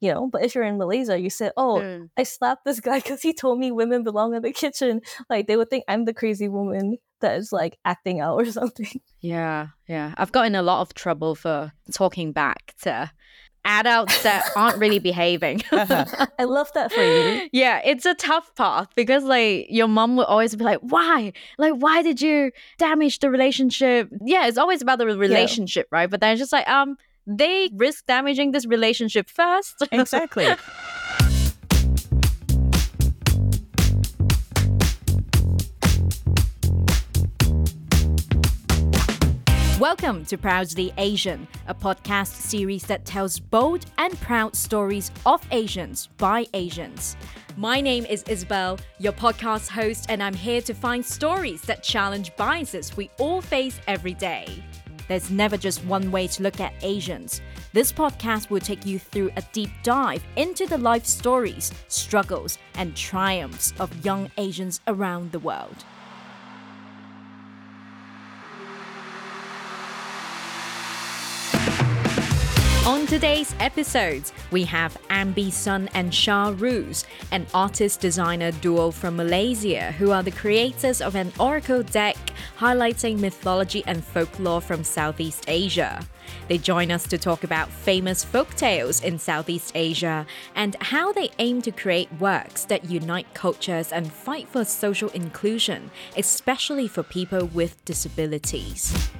you know. But if you're in Malaysia, you say, "Oh, Mm. I slapped this guy because he told me women belong in the kitchen." Like they would think I'm the crazy woman that is like acting out or something. Yeah, yeah. I've gotten a lot of trouble for talking back to adults that aren't really behaving. I love that for you. yeah, it's a tough path because like your mom would always be like, "Why? Like, why did you damage the relationship?" Yeah, it's always about the relationship, right? But then it's just like, um, they risk damaging this relationship first. Exactly. Welcome to Proudly Asian, a podcast series that tells bold and proud stories of Asians by Asians. My name is Isabel, your podcast host, and I'm here to find stories that challenge biases we all face every day. There's never just one way to look at Asians. This podcast will take you through a deep dive into the life stories, struggles, and triumphs of young Asians around the world. On today's episodes, we have Ambi Sun and Sha Roose, an artist designer duo from Malaysia who are the creators of an oracle deck highlighting mythology and folklore from Southeast Asia. They join us to talk about famous folk tales in Southeast Asia and how they aim to create works that unite cultures and fight for social inclusion, especially for people with disabilities.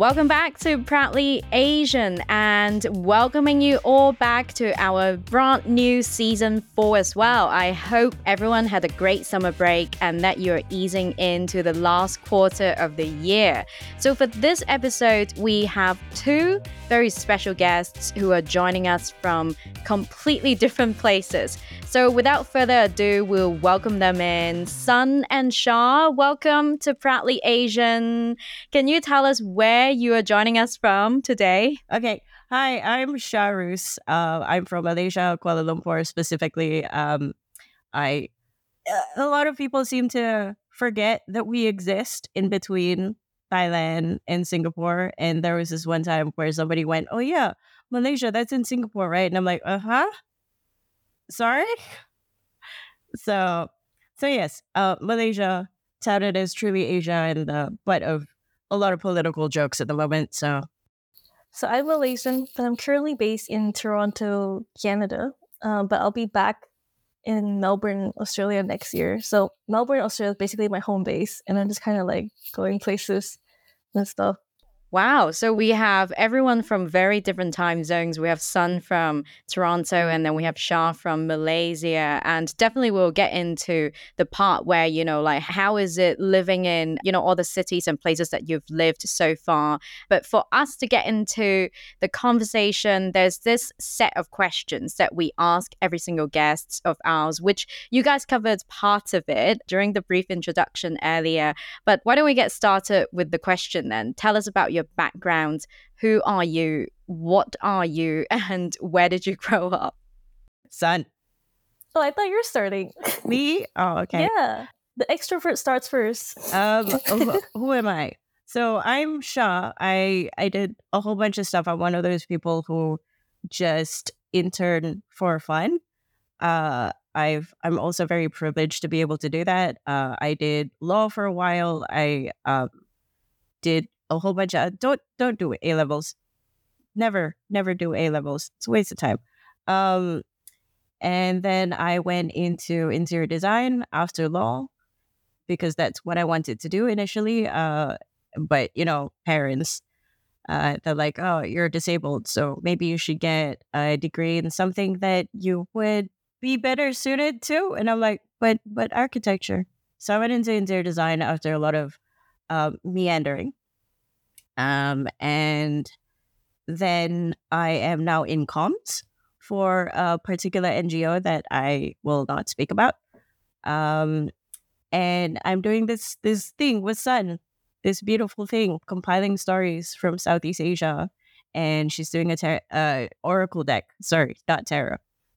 Welcome back to Proudly Asian and welcoming you all back to our brand new season four as well. I hope everyone had a great summer break and that you're easing into the last quarter of the year. So, for this episode, we have two very special guests who are joining us from completely different places. So, without further ado, we'll welcome them in. Sun and Sha, welcome to Proudly Asian. Can you tell us where you are joining us from today? Okay. Hi, I'm Sha Roose. Uh, I'm from Malaysia, Kuala Lumpur specifically. Um, I a lot of people seem to forget that we exist in between Thailand and Singapore. And there was this one time where somebody went, "Oh yeah, Malaysia, that's in Singapore, right?" And I'm like, "Uh huh." Sorry. So, so yes, uh, Malaysia touted as truly Asia and the butt of a lot of political jokes at the moment. So So I'm Malaysian, but I'm currently based in Toronto, Canada. Um, but I'll be back in Melbourne, Australia next year. So Melbourne, Australia is basically my home base, and I'm just kind of like going places and stuff. Wow. So we have everyone from very different time zones. We have Sun from Toronto mm-hmm. and then we have Sha from Malaysia. And definitely we'll get into the part where, you know, like how is it living in, you know, all the cities and places that you've lived so far. But for us to get into the conversation, there's this set of questions that we ask every single guest of ours, which you guys covered part of it during the brief introduction earlier. But why don't we get started with the question then? Tell us about your background. Who are you? What are you? And where did you grow up? Sun. Oh, I thought you were starting. Me? Oh, okay. Yeah, the extrovert starts first. Um, who, who am I? So I'm Sha. I I did a whole bunch of stuff. I'm one of those people who just intern for fun. Uh, I've I'm also very privileged to be able to do that. Uh, I did law for a while. I um, did a whole bunch of don't don't do A levels. Never never do A levels. It's a waste of time. Um, and then I went into interior design after law because that's what I wanted to do initially. Uh, but you know, parents, uh, they're like, "Oh, you're disabled, so maybe you should get a degree in something that you would be better suited to." And I'm like, "But but architecture." So I went into interior design after a lot of um, meandering, um, and then I am now in comms for a particular NGO that I will not speak about. Um, and I'm doing this this thing with Sun, this beautiful thing, compiling stories from Southeast Asia, and she's doing a ter- uh, oracle deck. Sorry, not tarot.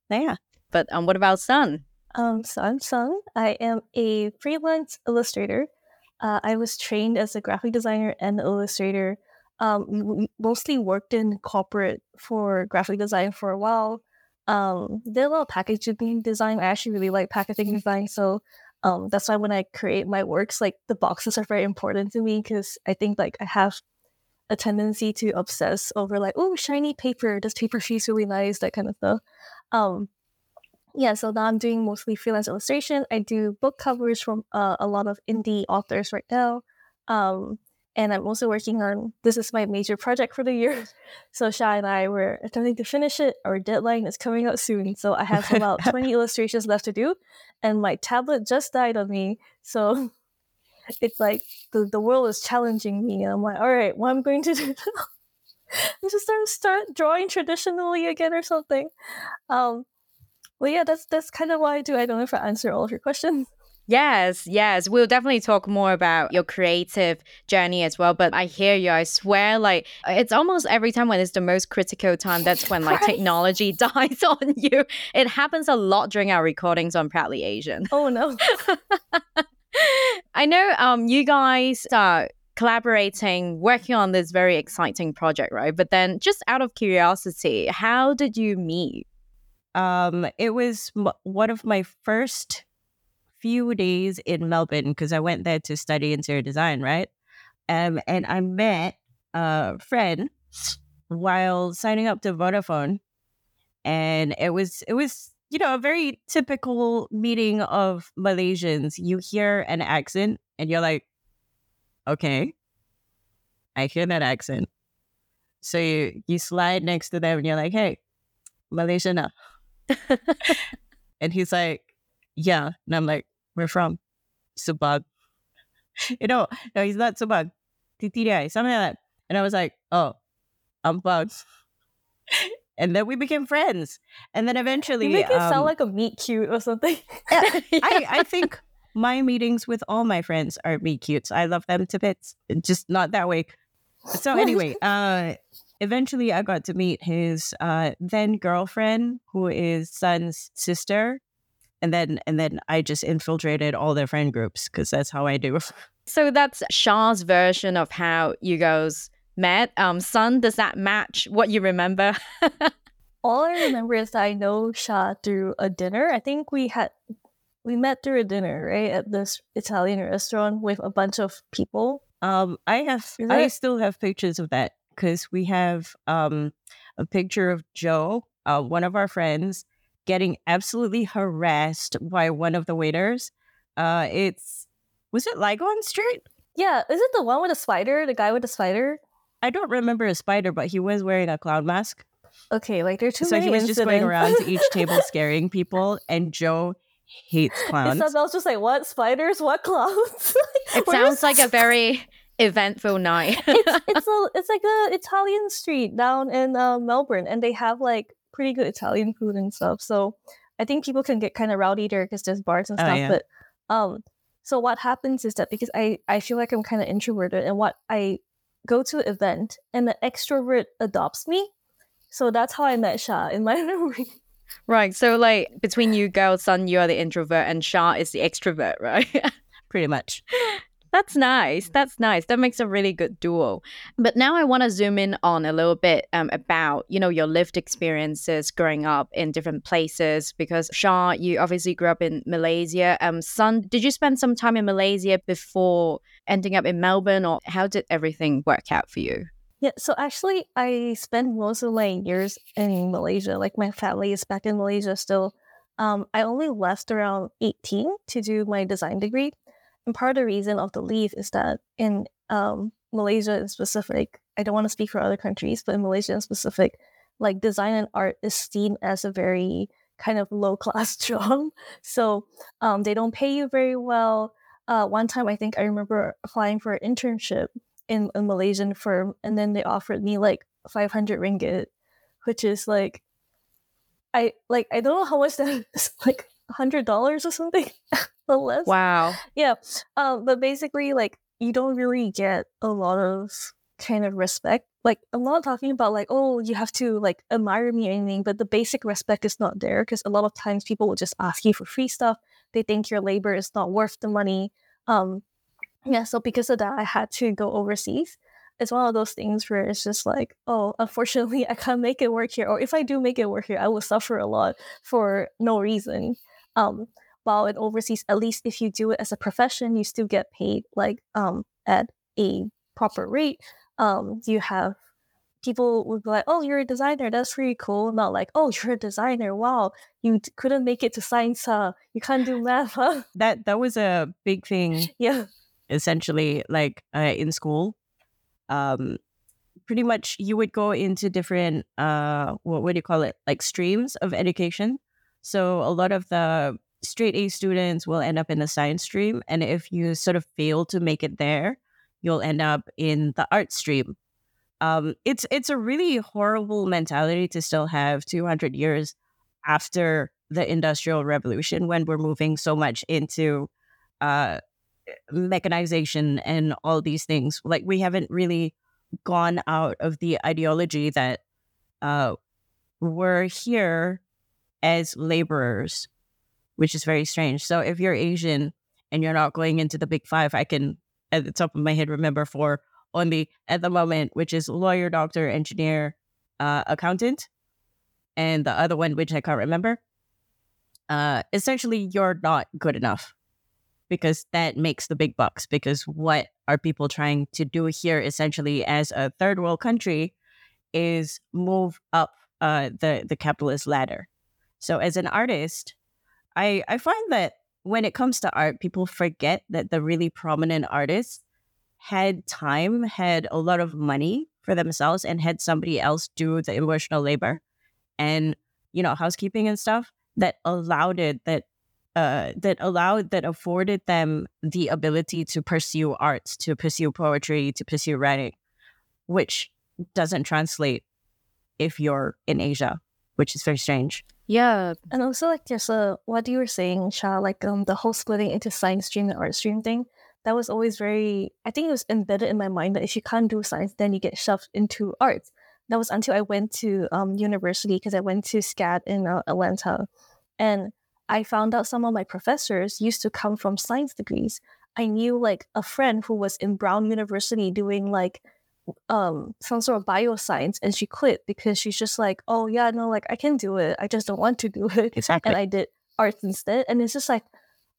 But yeah, But um, what about Sun? Um, so I'm Sung. I am a freelance illustrator. Uh, I was trained as a graphic designer and illustrator. Um, mostly worked in corporate for graphic design for a while. Um, did a lot of packaging design. I actually really like packaging design, so um, that's why when I create my works, like the boxes are very important to me because I think like I have a tendency to obsess over like, oh, shiny paper. This paper feels really nice, that kind of stuff. Um, yeah, so now I'm doing mostly freelance illustration. I do book covers from uh, a lot of indie authors right now. Um, and I'm also working on this is my major project for the year. So Sha and I were attempting to finish it. Our deadline is coming out soon. So I have about 20 illustrations left to do. And my tablet just died on me. So it's like the, the world is challenging me. And I'm like, all right, what I'm going to do I'm just start start drawing traditionally again or something. Um, well, yeah, that's that's kind of why I do. I don't know if I answer all of your questions. Yes, yes. We'll definitely talk more about your creative journey as well. But I hear you. I swear, like, it's almost every time when it's the most critical time, that's when, like, technology dies on you. It happens a lot during our recordings on Proudly Asian. Oh, no. I know um, you guys are collaborating, working on this very exciting project, right? But then, just out of curiosity, how did you meet? Um, it was m- one of my first few days in Melbourne because I went there to study interior design, right? Um, and I met a friend while signing up to Vodafone, and it was it was you know a very typical meeting of Malaysians. You hear an accent, and you're like, okay, I hear that accent. So you you slide next to them, and you're like, hey, Malaysian. And he's like, yeah. And I'm like, where from? Subang. you know, no, he's not Subang. Titirai, something like that. And I was like, oh, I'm bugged. and then we became friends. And then eventually. You make it um, sound like a meet cute or something. yeah. I, I think my meetings with all my friends are meet cutes. I love them to bits. Just not that way. So anyway, uh eventually I got to meet his uh, then girlfriend, who is Sun's sister, and then and then I just infiltrated all their friend groups because that's how I do. So that's Sha's version of how you guys met. Um, Sun, does that match what you remember? all I remember is that I know Sha through a dinner. I think we had we met through a dinner, right, at this Italian restaurant with a bunch of people. Um, I have I still have pictures of that because we have um, a picture of Joe, uh, one of our friends, getting absolutely harassed by one of the waiters. Uh, it's was it Lygon Street? Yeah, is it the one with the spider? The guy with the spider? I don't remember a spider, but he was wearing a clown mask. Okay, like there's too so many. So he was incidents. just going around to each table scaring people, and Joe hates clowns. Isabel's just like, what spiders? What clowns? it sounds like a very eventful night. it's it's a it's like a Italian street down in uh, Melbourne, and they have like pretty good Italian food and stuff. So I think people can get kind of rowdy there because there's bars and oh, stuff. Oh, yeah. But um, so what happens is that because I I feel like I'm kind of introverted, and what I go to an event and the extrovert adopts me. So that's how I met Sha in my memory. Right. So like between you girls, Sun, you are the introvert and Sha is the extrovert, right? Pretty much. That's nice. That's nice. That makes a really good duo. But now I want to zoom in on a little bit um, about, you know, your lived experiences growing up in different places because Sha, you obviously grew up in Malaysia. Um, did you spend some time in Malaysia before ending up in Melbourne or how did everything work out for you? Yeah, so actually I spent most of my years in Malaysia. Like my family is back in Malaysia still. Um, I only left around 18 to do my design degree. And part of the reason of the leave is that in um, Malaysia in specific, I don't want to speak for other countries, but in Malaysia in specific, like design and art is seen as a very kind of low class job. So um, they don't pay you very well. Uh, one time, I think I remember applying for an internship in a Malaysian firm, and then they offered me like 500 ringgit, which is like, I like I don't know how much that is, like hundred dollars or something. the list. Wow. Yeah. Um, but basically, like, you don't really get a lot of kind of respect. Like, I'm not talking about, like, oh, you have to, like, admire me or anything, but the basic respect is not there because a lot of times people will just ask you for free stuff. They think your labor is not worth the money. Um, yeah, so because of that, I had to go overseas. It's one of those things where it's just like, oh, unfortunately, I can't make it work here. Or if I do make it work here, I will suffer a lot for no reason. Um, while in overseas, at least if you do it as a profession, you still get paid like um at a proper rate. Um, you have people would be like, "Oh, you're a designer. That's really cool." Not like, "Oh, you're a designer. Wow, you t- couldn't make it to science. Huh? You can't do math, huh?" That that was a big thing yeah, essentially like uh, in school um pretty much you would go into different uh what, what do you call it like streams of education so a lot of the straight a students will end up in the science stream and if you sort of fail to make it there you'll end up in the art stream. Um it's it's a really horrible mentality to still have 200 years after the industrial revolution when we're moving so much into uh mechanization and all these things. Like we haven't really gone out of the ideology that uh we're here as laborers which is very strange so if you're asian and you're not going into the big five i can at the top of my head remember for only at the moment which is lawyer doctor engineer uh accountant and the other one which i can't remember uh essentially you're not good enough because that makes the big bucks. Because what are people trying to do here, essentially, as a third world country, is move up uh, the the capitalist ladder. So, as an artist, I I find that when it comes to art, people forget that the really prominent artists had time, had a lot of money for themselves, and had somebody else do the emotional labor and you know housekeeping and stuff that allowed it that uh, that allowed that afforded them the ability to pursue arts, to pursue poetry, to pursue writing, which doesn't translate if you're in Asia, which is very strange. Yeah. and also like just a what you were saying, Sha, like um the whole splitting into science stream and art stream thing. That was always very. I think it was embedded in my mind that if you can't do science, then you get shoved into art. That was until I went to um university because I went to SCAD in uh, Atlanta, and I found out some of my professors used to come from science degrees. I knew like a friend who was in Brown University doing like um some sort of bioscience and she quit because she's just like, oh yeah, no, like I can do it. I just don't want to do it. Exactly. And I did arts instead. And it's just like,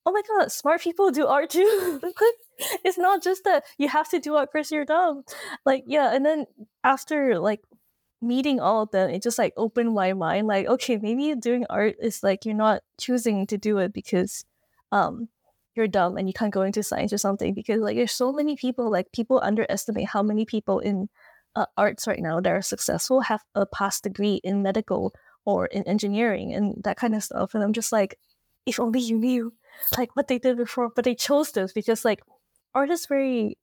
oh my god, smart people do art too. it's not just that you have to do art because you're dumb. Like, yeah, and then after like meeting all of them, it just like opened my mind. Like, okay, maybe doing art is like you're not choosing to do it because um you're dumb and you can't go into science or something. Because like there's so many people, like people underestimate how many people in uh, arts right now that are successful have a past degree in medical or in engineering and that kind of stuff. And I'm just like, if only you knew like what they did before, but they chose this because like art is very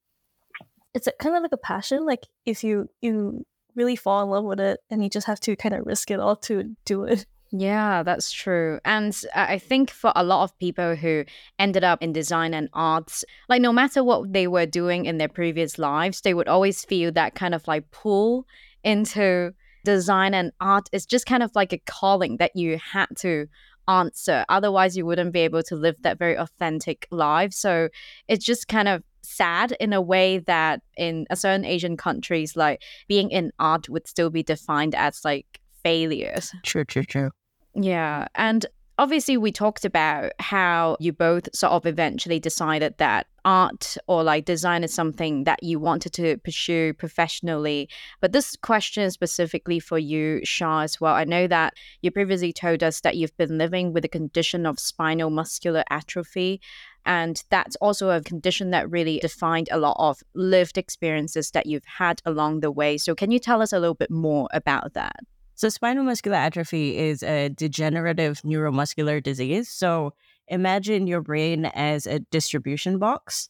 it's a, kind of like a passion. Like if you you really fall in love with it and you just have to kind of risk it all to do it. Yeah, that's true. And I think for a lot of people who ended up in design and arts, like no matter what they were doing in their previous lives, they would always feel that kind of like pull into design and art. It's just kind of like a calling that you had to answer. Otherwise, you wouldn't be able to live that very authentic life. So it's just kind of sad in a way that in certain Asian countries, like being in art would still be defined as like failures. True, true, true. Yeah. And obviously, we talked about how you both sort of eventually decided that art or like design is something that you wanted to pursue professionally. But this question is specifically for you, Sha, as well. I know that you previously told us that you've been living with a condition of spinal muscular atrophy. And that's also a condition that really defined a lot of lived experiences that you've had along the way. So, can you tell us a little bit more about that? So, spinal muscular atrophy is a degenerative neuromuscular disease. So, imagine your brain as a distribution box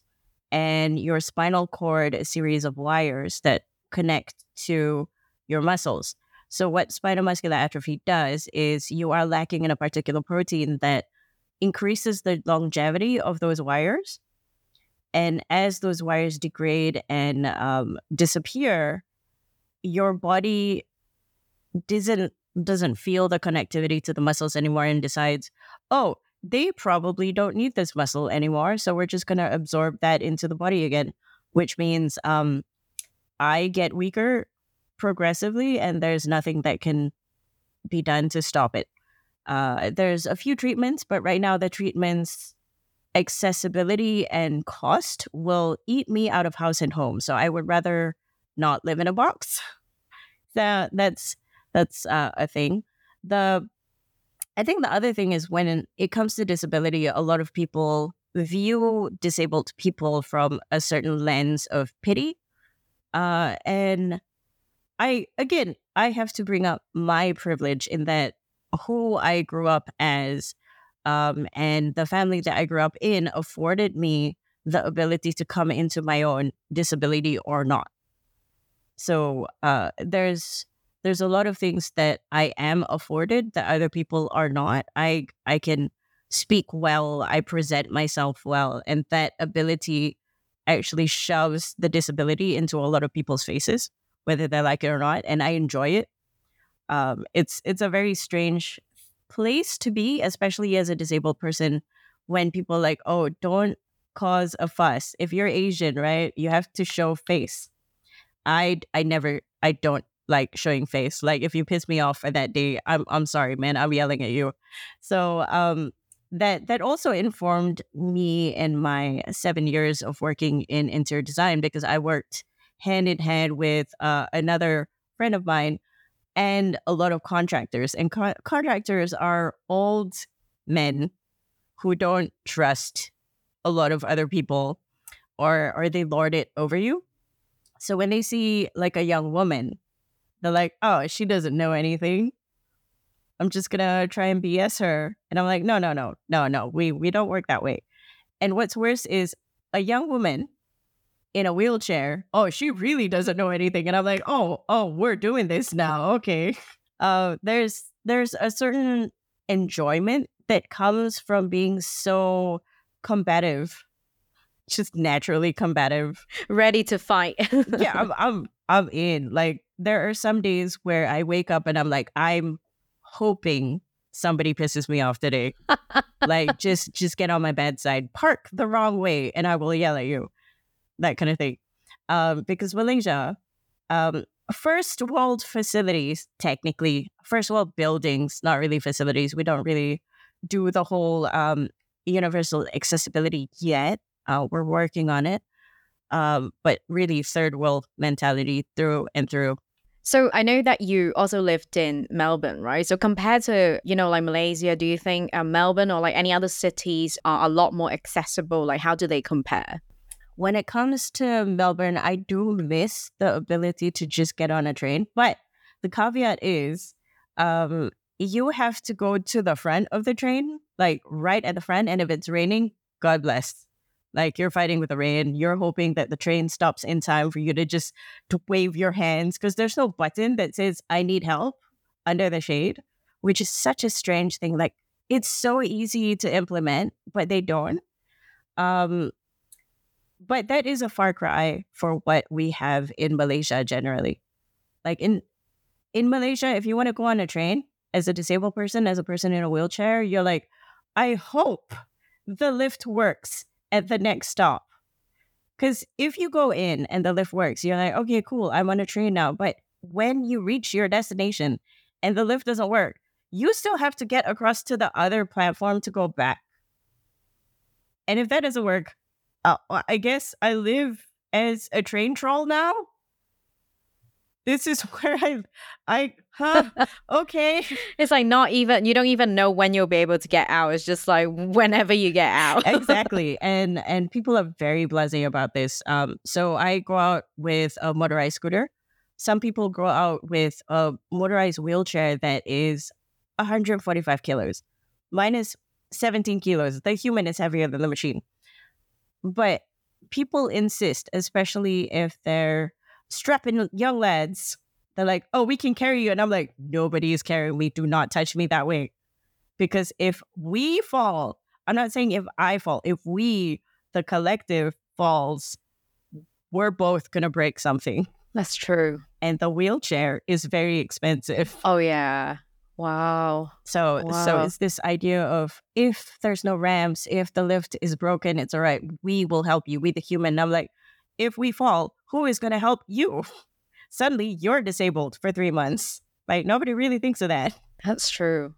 and your spinal cord a series of wires that connect to your muscles. So, what spinal muscular atrophy does is you are lacking in a particular protein that increases the longevity of those wires. And as those wires degrade and um, disappear, your body doesn't doesn't feel the connectivity to the muscles anymore and decides, oh, they probably don't need this muscle anymore. So we're just going to absorb that into the body again, which means um, I get weaker progressively, and there's nothing that can be done to stop it. Uh, there's a few treatments, but right now the treatments accessibility and cost will eat me out of house and home. So I would rather not live in a box. That that's that's uh, a thing. The I think the other thing is when it comes to disability, a lot of people view disabled people from a certain lens of pity. Uh, and I, again, I have to bring up my privilege in that who I grew up as um, and the family that I grew up in afforded me the ability to come into my own disability or not. So uh, there's there's a lot of things that I am afforded that other people are not. I I can speak well, I present myself well, and that ability actually shoves the disability into a lot of people's faces, whether they like it or not, and I enjoy it. Um, it's it's a very strange place to be, especially as a disabled person, when people like, oh, don't cause a fuss. If you're Asian, right, you have to show face. I I never I don't like showing face. Like if you piss me off for that day, I'm I'm sorry, man. I'm yelling at you. So um that that also informed me in my seven years of working in interior design because I worked hand in hand with uh, another friend of mine and a lot of contractors. And co- contractors are old men who don't trust a lot of other people or or they lord it over you. So when they see like a young woman, they're like, "Oh, she doesn't know anything. I'm just gonna try and BS her." And I'm like, "No, no, no, no, no. We we don't work that way." And what's worse is a young woman in a wheelchair. Oh, she really doesn't know anything. And I'm like, oh, oh, we're doing this now. Okay. Uh, there's there's a certain enjoyment that comes from being so combative, just naturally combative, ready to fight. yeah, I'm, I'm I'm in. Like there are some days where I wake up and I'm like, I'm hoping somebody pisses me off today. like just just get on my bedside, park the wrong way, and I will yell at you that kind of thing. Um, because Malaysia, um, first world facilities, technically, first world buildings, not really facilities. We don't really do the whole um, universal accessibility yet. Uh, we're working on it. Um, but really, third world mentality through and through. So I know that you also lived in Melbourne, right? So compared to you know like Malaysia, do you think uh, Melbourne or like any other cities are a lot more accessible? Like how do they compare? when it comes to Melbourne, I do miss the ability to just get on a train. But the caveat is um, you have to go to the front of the train, like right at the front. And if it's raining, God bless. Like you're fighting with the rain. You're hoping that the train stops in time for you to just to wave your hands because there's no button that says I need help under the shade, which is such a strange thing. Like it's so easy to implement, but they don't. Um, but that is a far cry for what we have in Malaysia generally. Like in in Malaysia, if you want to go on a train as a disabled person, as a person in a wheelchair, you're like, I hope the lift works at the next stop. Because if you go in and the lift works, you're like, okay, cool, I'm on a train now. But when you reach your destination and the lift doesn't work, you still have to get across to the other platform to go back. And if that doesn't work, uh, I guess I live as a train troll now. This is where I, I, huh? Okay. It's like not even you don't even know when you'll be able to get out. It's just like whenever you get out. exactly, and and people are very blasé about this. Um, so I go out with a motorized scooter. Some people go out with a motorized wheelchair that is 145 kilos. Mine is 17 kilos. The human is heavier than the machine. But people insist, especially if they're strapping young lads, they're like, oh, we can carry you. And I'm like, nobody is carrying me. Do not touch me that way. Because if we fall, I'm not saying if I fall, if we, the collective, falls, we're both going to break something. That's true. And the wheelchair is very expensive. Oh, yeah. Wow. So so it's this idea of if there's no ramps, if the lift is broken, it's all right. We will help you. We the human. And I'm like, if we fall, who is gonna help you? Suddenly you're disabled for three months. Like nobody really thinks of that. That's true.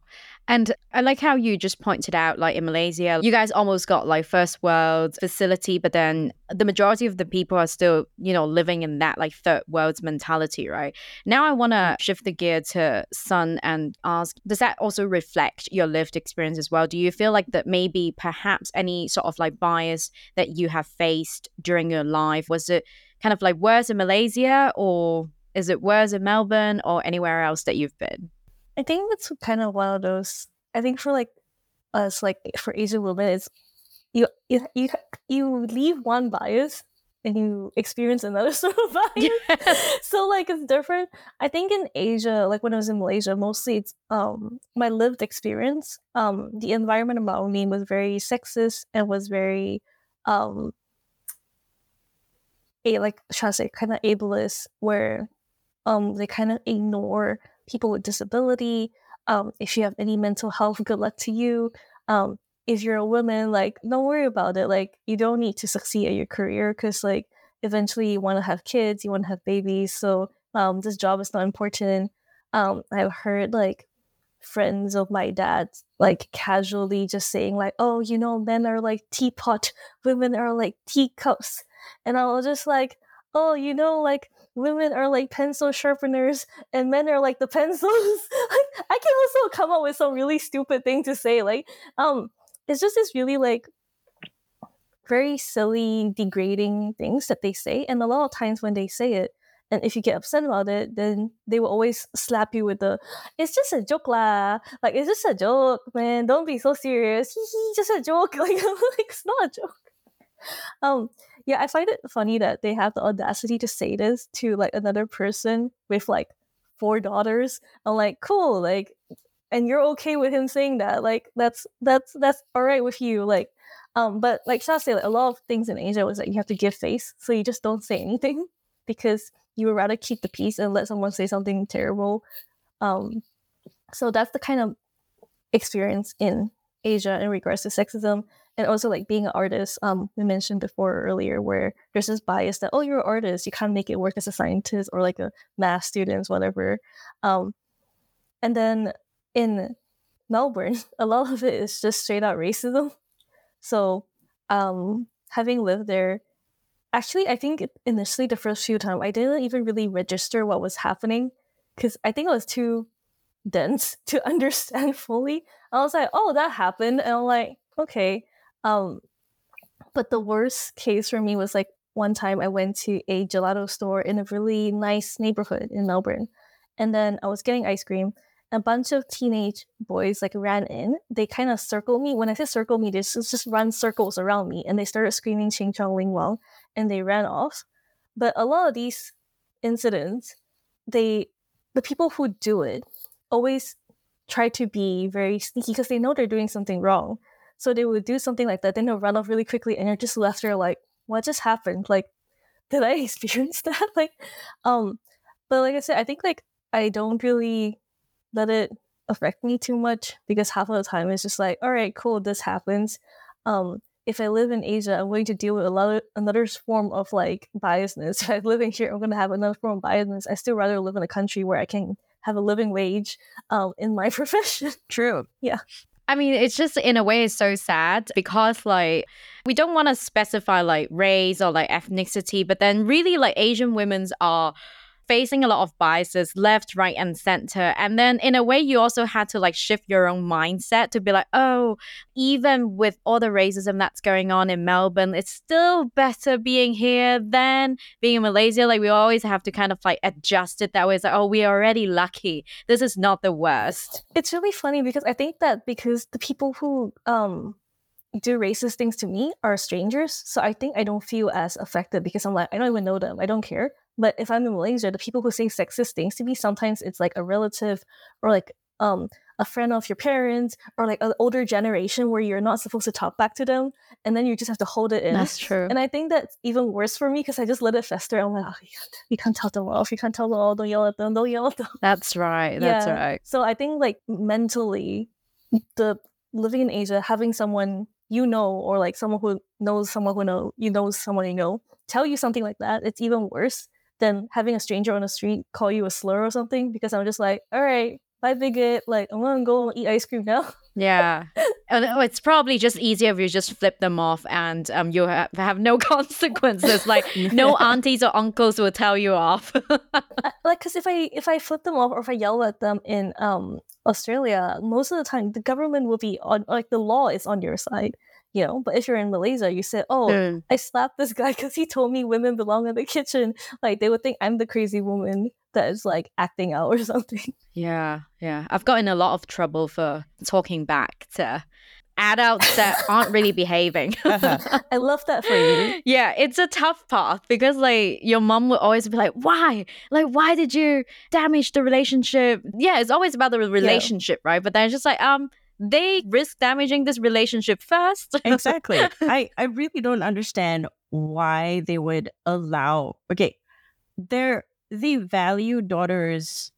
And I like how you just pointed out, like in Malaysia, you guys almost got like first world facility, but then the majority of the people are still, you know, living in that like third world mentality, right? Now I want to mm. shift the gear to Sun and ask, does that also reflect your lived experience as well? Do you feel like that maybe perhaps any sort of like bias that you have faced during your life, was it kind of like worse in Malaysia or is it worse in Melbourne or anywhere else that you've been? I think it's kind of one of those. I think for like us, like for Asian women, it's you you you, you leave one bias and you experience another sort of bias. so like it's different. I think in Asia, like when I was in Malaysia, mostly it's um my lived experience. Um, the environment around me was very sexist and was very um a like shall I say kind of ableist, where um they kind of ignore people with disability. Um, if you have any mental health, good luck to you. Um, if you're a woman, like don't worry about it. Like you don't need to succeed at your career because like eventually you want to have kids, you want to have babies. So um, this job is not important. Um, I've heard like friends of my dad like casually just saying like, oh, you know, men are like teapot, women are like teacups, and I was just like, oh, you know, like women are like pencil sharpeners and men are like the pencils. like, I can also come up with some really stupid thing to say. Like, um, it's just this really like very silly, degrading things that they say. And a lot of times when they say it, and if you get upset about it, then they will always slap you with the, it's just a joke lah. Like, it's just a joke, man. Don't be so serious. Just a joke. Like it's not a joke. Um, yeah, I find it funny that they have the audacity to say this to like another person with like four daughters. I'm like, cool, like, and you're okay with him saying that. Like, that's that's that's all right with you. Like, um, but like Sha said, like, a lot of things in Asia was that you have to give face, so you just don't say anything because you would rather keep the peace and let someone say something terrible. Um, so that's the kind of experience in Asia in regards to sexism and also like being an artist um we mentioned before earlier where there's this bias that oh you're an artist you can't make it work as a scientist or like a math student whatever um and then in melbourne a lot of it is just straight out racism. So um having lived there actually i think initially the first few times i didn't even really register what was happening because i think it was too dense to understand fully. I was like oh that happened and i'm like okay um, but the worst case for me was like one time I went to a gelato store in a really nice neighborhood in Melbourne, and then I was getting ice cream. A bunch of teenage boys like ran in. They kind of circled me. When I say circle me, they just, just run circles around me, and they started screaming "Ching Chong Ling Wang," and they ran off. But a lot of these incidents, they the people who do it always try to be very sneaky because they know they're doing something wrong. So they would do something like that, then they'll run off really quickly, and you're just left there like, what just happened? Like, did I experience that? like, um, but like I said, I think like I don't really let it affect me too much because half of the time it's just like, all right, cool, this happens. Um, if I live in Asia, I'm going to deal with a lot of, another form of like biasness. If I live in here, I'm going to have another form of biasness. I still rather live in a country where I can have a living wage um, in my profession. True. Yeah. I mean, it's just in a way so sad because like we don't want to specify like race or like ethnicity, but then really like Asian women's are facing a lot of biases left, right, and center. And then in a way, you also had to like shift your own mindset to be like, oh, even with all the racism that's going on in Melbourne, it's still better being here than being in Malaysia. Like we always have to kind of like adjust it that way. It's like, oh, we're already lucky. This is not the worst. It's really funny because I think that because the people who um do racist things to me are strangers. So I think I don't feel as affected because I'm like, I don't even know them. I don't care. But if I'm in Malaysia, the people who say sexist things to me, sometimes it's like a relative or like um a friend of your parents or like an older generation where you're not supposed to talk back to them and then you just have to hold it in. That's true. And I think that's even worse for me because I just let it fester. I'm like, oh, you, can't, you can't tell them off. You can't tell them, oh, don't yell at them. Don't yell at them. That's right. That's Yeah. right. So I think like mentally, the living in Asia, having someone you know or like someone who knows someone who know you know someone you know tell you something like that, it's even worse than having a stranger on the street call you a slur or something. Because I'm just like, all right, bye bigot. Like I'm gonna go eat ice cream now. Yeah. And oh, it's probably just easier if you just flip them off and um you have, have no consequences. like no aunties or uncles will tell you off. Like because if i if i flip them off or if i yell at them in um australia most of the time the government will be on like the law is on your side you know but if you're in malaysia you say oh Mm. i slapped this guy because he told me women belong in the kitchen like they would think i'm the crazy woman that is like acting out or something Yeah, yeah. I've gotten a lot of trouble for talking back to adults that aren't really behaving. Uh-huh. i love that for you yeah, it's a tough path because like your mom would always be like, "Why? Like, why did you damage the relationship?" Yeah, it's always about the relationship, right? But then it's just like, um, they risk damaging this relationship first. exactly. I, I really don't understand why they would allow okay. They're they value daughters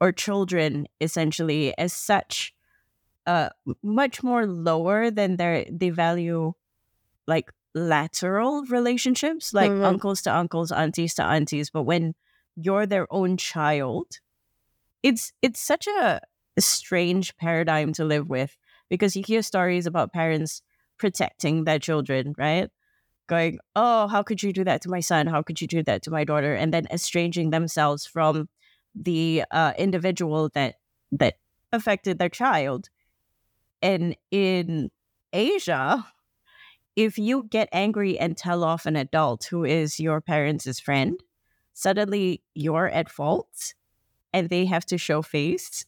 or children essentially as such uh much more lower than their they value like lateral relationships like Mhm. uncles to uncles aunties to aunties but when you're their own child it's it's such a strange paradigm to live with because you hear stories about parents protecting their children, right? Going, oh, how could you do that to my son? How could you do that to my daughter? And then estranging themselves from the uh, individual that that affected their child. And in Asia, if you get angry and tell off an adult who is your parents' friend, suddenly you're at fault and they have to show face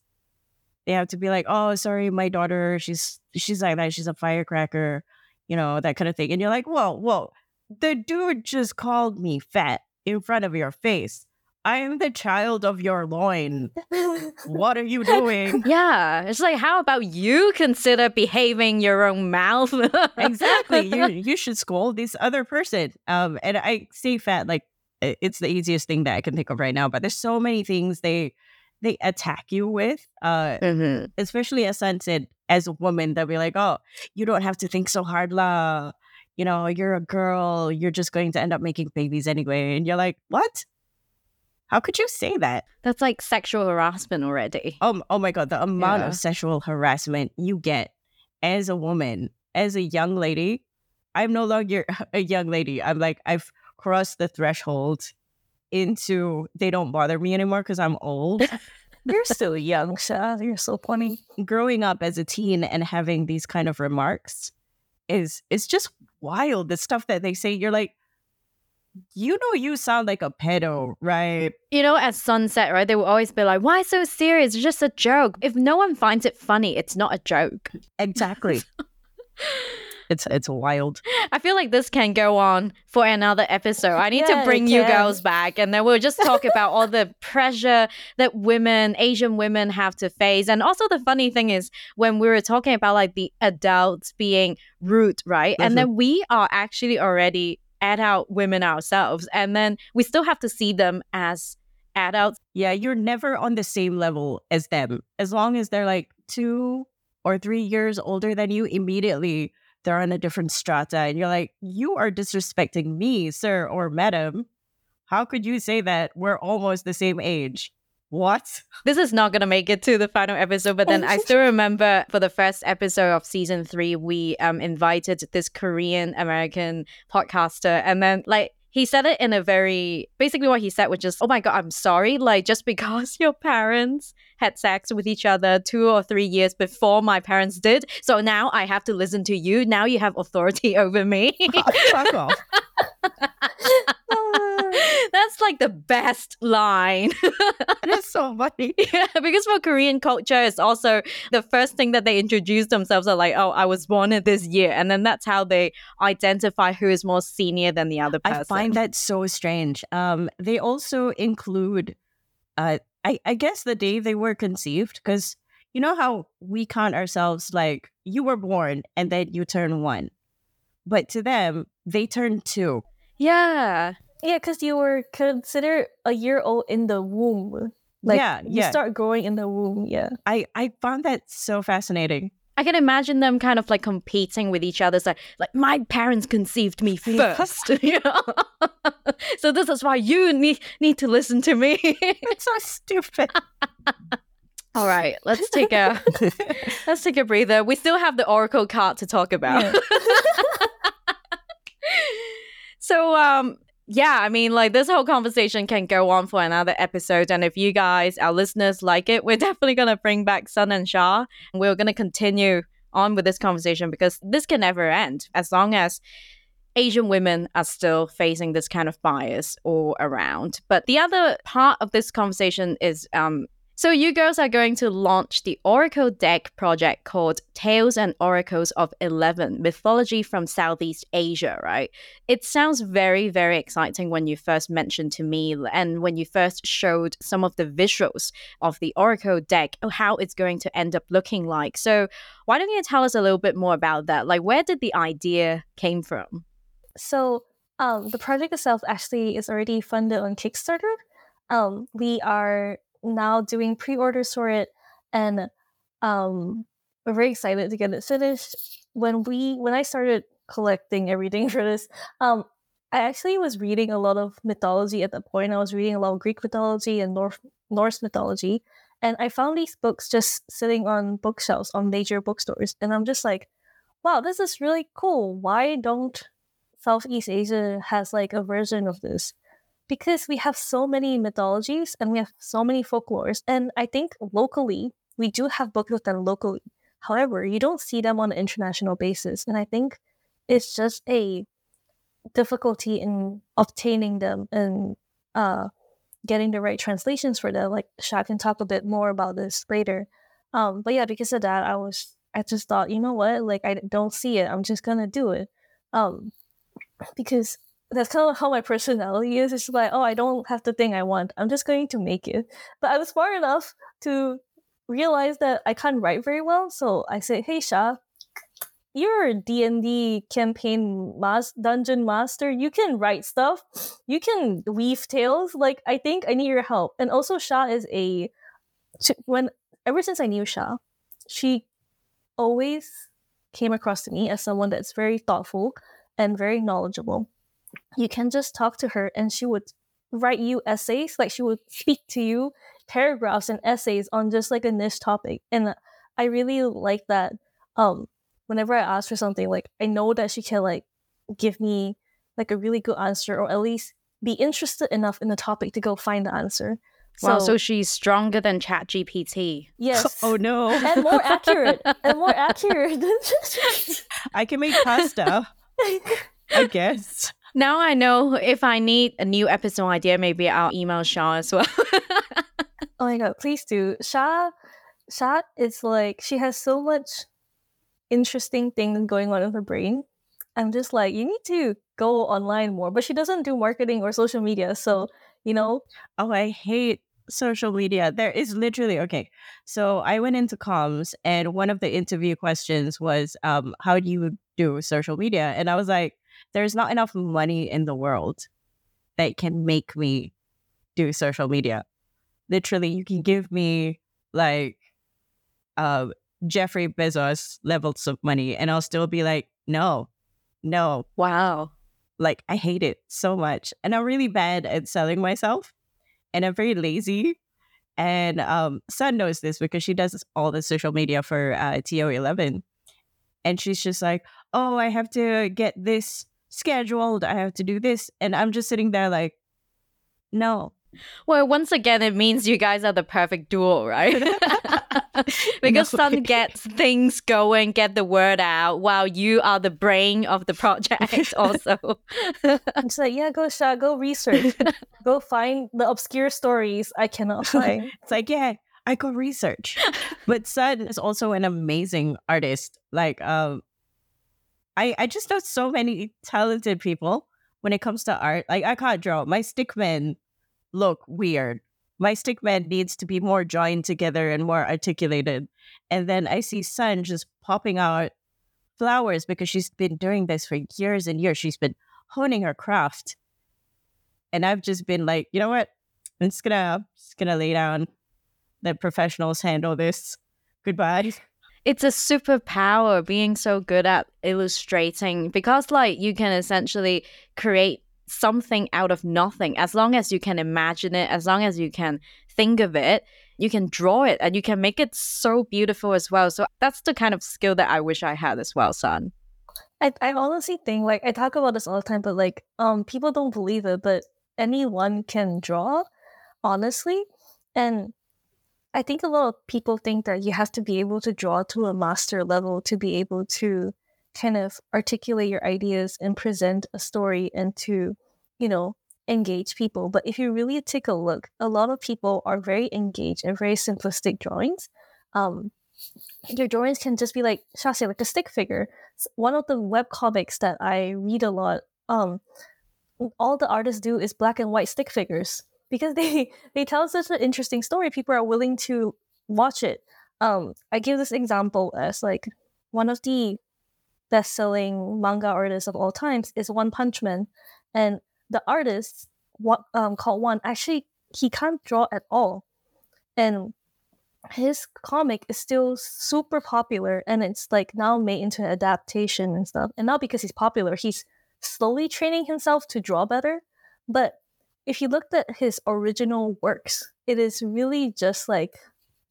they have to be like, "Oh, sorry, my daughter, she's she's like that. She's a firecracker," you know, that kind of thing. And you're like, "Whoa, whoa, the dude just called me fat in front of your face. I am the child of your loin. What are you doing?" yeah, it's like, how about you consider behaving your own mouth? exactly. You you should scold this other person. Um, and I say fat like it's the easiest thing that I can think of right now. But there's so many things they they attack you with. Uh, Mhm. especially as Sun said, as a woman, they'll be like, oh, you don't have to think so hard, la. You know, you're a girl. You're just going to end up making babies anyway. And you're like, what? How could you say that? That's like sexual harassment already. Oh, oh my God, the amount Yeah. of sexual harassment you get as a woman, as a young lady. I'm no longer a young lady. I'm like, I've crossed the threshold into they don't bother me anymore because I'm old. you're still young Sha. you're so funny growing up as a teen and having these kind of remarks is is just wild. The stuff that they say, you're like, you know, you sound like a pedo, right? You know, at sunset, right? They will always be like, why so serious? It's just a joke. If no one finds it funny, it's not a joke. Exactly. it's it's wild. I feel like this can go on for another episode. I need Yeah, to bring you girls back and then we'll just talk about all the pressure that women, Asian women have to face. And also the funny thing is when we were talking about like the adults being rude, right? And mm-hmm. then we are actually already adult women ourselves. And then we still have to see them as adults. Yeah, you're never on the same level as them. As long as they're like two or three years older than you, immediately they're on a different strata. And you're like, you are disrespecting me, sir or madam. How could you say that? We're almost the same age. What? This is not going to make it to the final episode, but then I still remember for the first episode of season three, we um, invited this Korean American podcaster. And then, like, he said it in a very basically what he said was just, oh my God, I'm sorry. Like, just because your parents had sex with each other two or three years before my parents did. So now I have to listen to you. Now you have authority over me. Fuck off. That's like the best line. That's so funny. Yeah, because for Korean culture, it's also the first thing that they introduce themselves are like, oh, I was born in this year. And then that's how they identify who is more senior than the other person. I find that so strange. Um, they also include, uh, I, I guess the day they were conceived, because you know how we count ourselves like you were born and then you turn one, but to them they turn two. Yeah. Yeah, because you were considered a year old in the womb. Like yeah, you yeah. start growing in the womb. Yeah. I I found that so fascinating. I can imagine them kind of like competing with each other. It's like, like my parents conceived me first, you know. so this is why you need need to listen to me. It's so stupid. All right, let's take a let's take a breather. We still have the oracle card to talk about. Yeah. so um yeah, I mean like this whole conversation can go on for another episode and if you guys our listeners like it, we're definitely going to bring back Sun and Sha. And We're going to continue on with this conversation because this can never end as long as Asian women are still facing this kind of bias all around. But the other part of this conversation is um so you girls are going to launch the Oracle deck project called Tales and Oracles of 11 Mythology from Southeast Asia, right? It sounds very very exciting when you first mentioned to me and when you first showed some of the visuals of the Oracle deck how it's going to end up looking like. So why don't you tell us a little bit more about that? Like where did the idea came from? So um, the project itself actually is already funded on Kickstarter. Um, we are now doing pre-orders for it, and um, we're very excited to get it finished. When we when I started collecting everything for this, um, I actually was reading a lot of mythology at that point. I was reading a lot of Greek mythology and North Norse mythology, and I found these books just sitting on bookshelves on major bookstores, and I'm just like, wow, this is really cool. Why don't Southeast Asia has like a version of this? Because we have so many mythologies and we have so many folklores, and I think locally we do have them locally. However, you don't see them on an international basis, and I think it's just a difficulty in obtaining them and uh, getting the right translations for them. Like Sha can talk a bit more about this later. Um, but yeah, because of that, I was I just thought, you know what, like I don't see it. I'm just gonna do it. Um, because that's kind of how my personality is. It's like, oh, I don't have the thing I want. I'm just going to make it. But I was smart enough to realize that I can't write very well, so I said, hey Sha, you're a D&D campaign mas- dungeon master. You can write stuff. You can weave tales. Like I think I need your help. And also Sha is a when ever since I knew Sha, she always came across to me as someone that's very thoughtful and very knowledgeable. You can just talk to her and she would write you essays, like she would speak to you paragraphs and essays on just like a niche topic. And I really like that. Um, whenever I ask for something, like I know that she can like give me like a really good answer or at least be interested enough in the topic to go find the answer. Wow, so she's stronger than ChatGPT. yes. Oh no. and more accurate and more accurate than just I can make pasta, I guess. Now I know if I need a new episode idea, maybe I'll email Sha as well. oh my god please do sha sha is like she has so much interesting things going on in her brain i'm just like you need to go online more but she doesn't do marketing or social media so you know Oh, I hate social media. There is literally okay. So I went into comms and one of the interview questions was um how do you do social media? And I was like, there's not enough money in the world that can make me do social media. Literally, you can give me like uh Jeffrey Bezos levels of money and I'll still be like, no, no, wow. like I hate it so much. And I'm really bad at selling myself. And I'm very lazy. And um Sun knows this because she does all the social media for uh TO11. And she's just like, oh, I have to get this scheduled. I have to do this. And I'm just sitting there like, no. Well, once again, it means you guys are the perfect duo, right? because No. Sun gets things going, get the word out, while you are the brain of the project also. i'm just like yeah go sha go research go find the obscure stories i cannot find It's like, yeah, I go research. but Sun is also an amazing artist. Like, um, I I just know so many talented people when it comes to art. Like, I can't draw. My stickmen look weird. my stickman needs to be more joined together and more articulated. And then I see Sun just popping out flowers because she's been doing this for years and years. She's been honing her craft. And I've just been like, you know what? I'm just gonna just gonna lay down. Let professionals handle this. Goodbye. It's a superpower being so good at illustrating because like you can essentially create something out of nothing as long as you can imagine it, as long as you can think of it, you can draw it and you can make it so beautiful as well. So that's the kind of skill that I wish I had as well, Sun. I, I honestly think like I talk about this all the time, but like um people don't believe it, but anyone can draw, honestly. And I think a lot of people think that you have to be able to draw to a master level to be able to kind of articulate your ideas and present a story and to, you know, engage people. But if you really take a look, a lot of people are very engaged and very simplistic drawings. Um, your drawings can just be like Shasha, like a stick figure. One of the web comics that I read a lot, um, all the artists do is black and white stick figures because they they tell such an interesting story. People are willing to watch it. Um, I give this example as like one of the best-selling manga artists of all times is One Punch Man, and the artist what um called One actually he can't draw at all, and his comic is still super popular and it's like now made into an adaptation and stuff. And not because he's popular, he's slowly training himself to draw better. But if you looked at his original works, it is really just like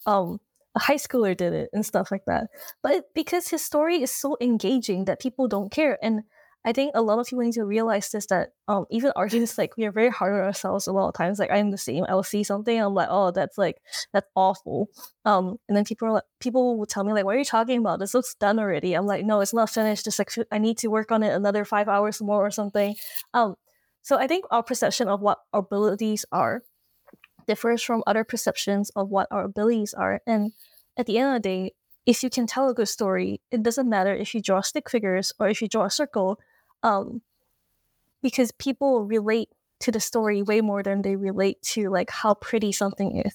um a high schooler did it and stuff like that. But because his story is so engaging that people don't care. And I think a lot of people need to realize this that um even artists like we are very hard on ourselves a lot of times. Like I'm the same. I will see something, I'm like, oh, that's like that's awful. Um, and then people are like, people will tell me like, what are you talking about? This looks done already. I'm like, no, it's not finished. Just like I need to work on it another five hours more or something. Um, so I think our perception of what our abilities are differs from other perceptions of what our abilities are. And at the end of the day, if you can tell a good story, it doesn't matter if you draw stick figures or if you draw a circle um, because people relate to the story way more than they relate to like how pretty something is.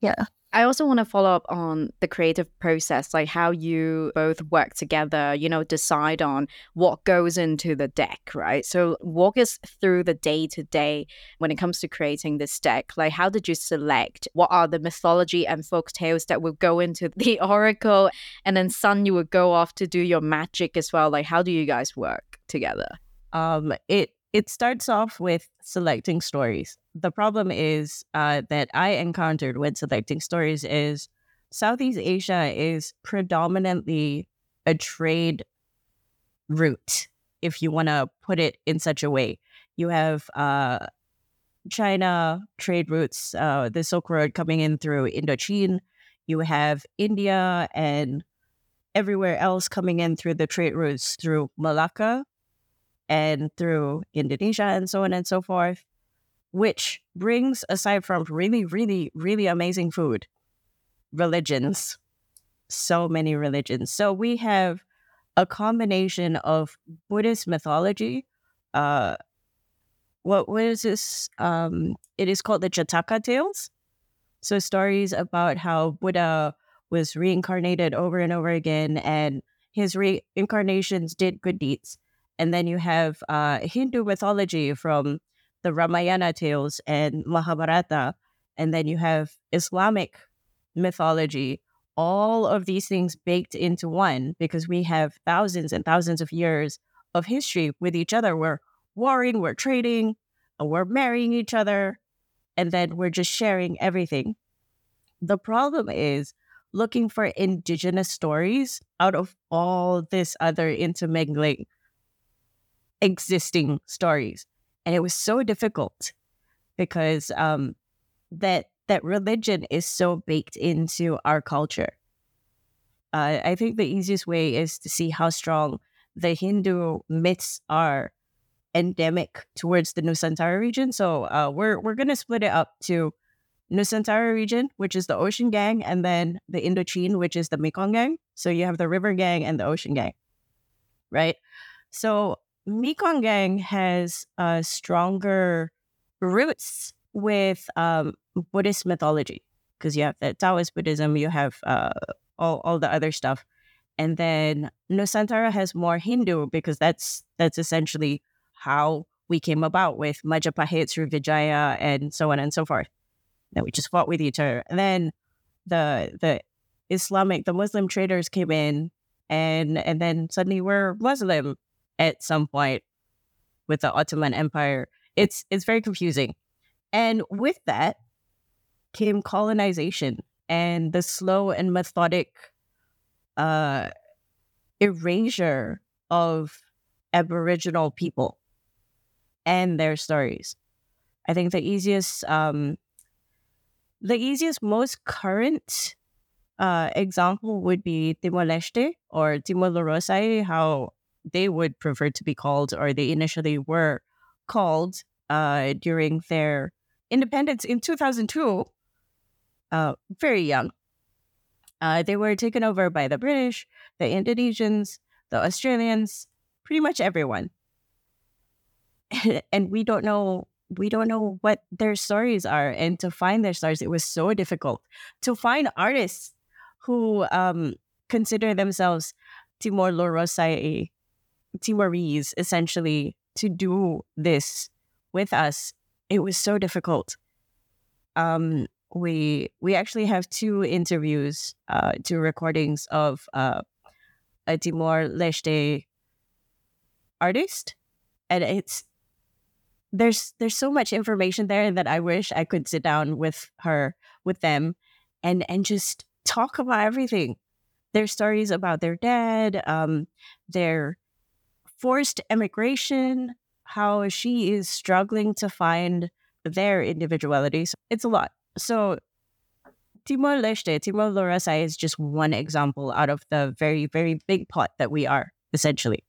Yeah. I also want to follow up on the creative process, like how you both work together, you know, decide on what goes into the deck, right? So, walk us through the day to day when it comes to creating this deck. Like, how did you select? What are the mythology and folk tales that would go into the oracle? And then, Sun, you would go off to do your magic as well. Like, how do you guys work together? Um, it it starts off with selecting stories. The problem is uh, that I encountered when selecting stories is Southeast Asia is predominantly a trade route, if you want to put it in such a way. You have uh, China trade routes, uh, the Silk Road coming in through Indochina. You have India and everywhere else coming in through the trade routes through Malacca, and through Indonesia and so on and so forth, which brings, aside from really, really, really amazing food, religions. So many religions. So we have a combination of Buddhist mythology. Uh, what was this? Um, it is called the Jataka tales. So stories about how Buddha was reincarnated over and over again, and his reincarnations did good deeds. And then you have uh, Hindu mythology from the Ramayana tales and Mahabharata. And then you have Islamic mythology. All of these things baked into one because we have thousands and thousands of years of history with each other. We're warring, we're trading, we're marrying each other, and then we're just sharing everything. The problem is looking for indigenous stories out of all this other intermingling existing stories. And it was so difficult because um, that that religion is so baked into our culture. Uh, I think the easiest way is to see how strong the Hindu myths are endemic towards the Nusantara region. So uh, we're we're gonna split it up to Nusantara region, which is the Ocean Gang, and then the Indochine, which is the Mekong Gang. So you have the River Gang and the Ocean Gang, right? So Mekong Gang has stronger roots with um, Buddhist mythology because you have the Taoist Buddhism, you have uh, all all the other stuff, and then Nusantara has more Hindu because that's that's essentially how we came about with Majapahit, Srivijaya, and so on and so forth. Then we just fought with each other, and then the the Islamic, the Muslim traders came in, and and then suddenly we're Muslim at some point with the Ottoman Empire. It's it's very confusing, and with that came colonization and the slow and methodic uh, erasure of Aboriginal people and their stories. I think the easiest, um, the easiest, most current uh, example would be Timor Leste or Timor Leste, how they would prefer to be called, or they initially were called uh, during their independence in 2002. Uh, very young. Uh, they were taken over by the British, the Indonesians, the Australians, pretty much everyone. and we don't know we don't know what their stories are and to find their stories it was so difficult to find artists who um, consider themselves Timor Leste Timorese essentially to do this with us it was so difficult um, we we actually have two interviews uh, two recordings of uh, a Timor Leste artist and it's there's there's so much information there that I wish I could sit down with her with them and and just talk about everything. Their stories about their dad, um, their forced emigration, how she is struggling to find their individualities. It's a lot. So Timor Leste, Timor Leste is just one example out of the very, very big pot that we are, essentially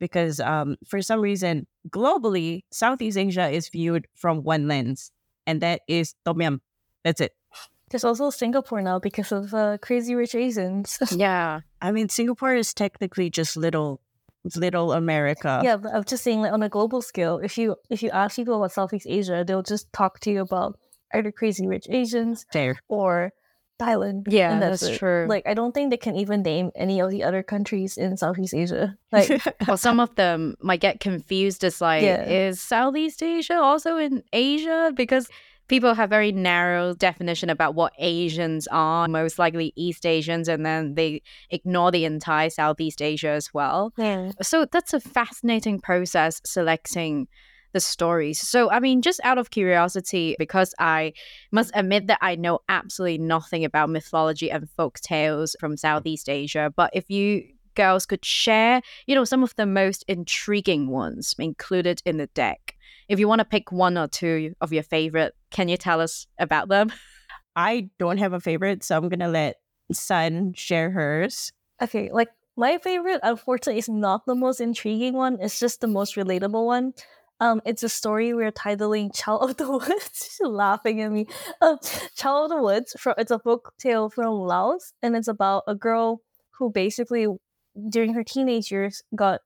because um, for some reason, globally, Southeast Asia is viewed from one lens, and that is Tom Yum. That's it. There's also Singapore now because of uh, Crazy Rich Asians. yeah. I mean, Singapore is technically just little, little America. yeah, but I'm just saying, like on a global scale, if you if you ask people about Southeast Asia, they'll just talk to you about either Crazy Rich Asians Fair. or Thailand. Yeah, and that's it. true. Like I don't think they can even name any of the other countries in Southeast Asia. Like Well, some of them might get confused as like, Yeah. is Southeast Asia also in Asia? Because people have very narrow definition about what Asians are, most likely East Asians, and then they ignore the entire Southeast Asia as well. yeah. So that's a fascinating process selecting the stories. So, I mean, just out of curiosity, because I must admit that I know absolutely nothing about mythology and folk tales from Southeast Asia, but if you girls could share, you know, some of the most intriguing ones included in the deck. If you want to pick one or two of your favorite, can you tell us about them? I don't have a favorite, so I'm gonna let Sun share hers. Okay, like my favorite, unfortunately, is not the most intriguing one. It's just the most relatable one. Um, it's a story we're titling "Child of the Woods." She's laughing at me. Um, "Child of the Woods" from it's a folk tale from Laos, and it's about a girl who basically, during her teenage years, got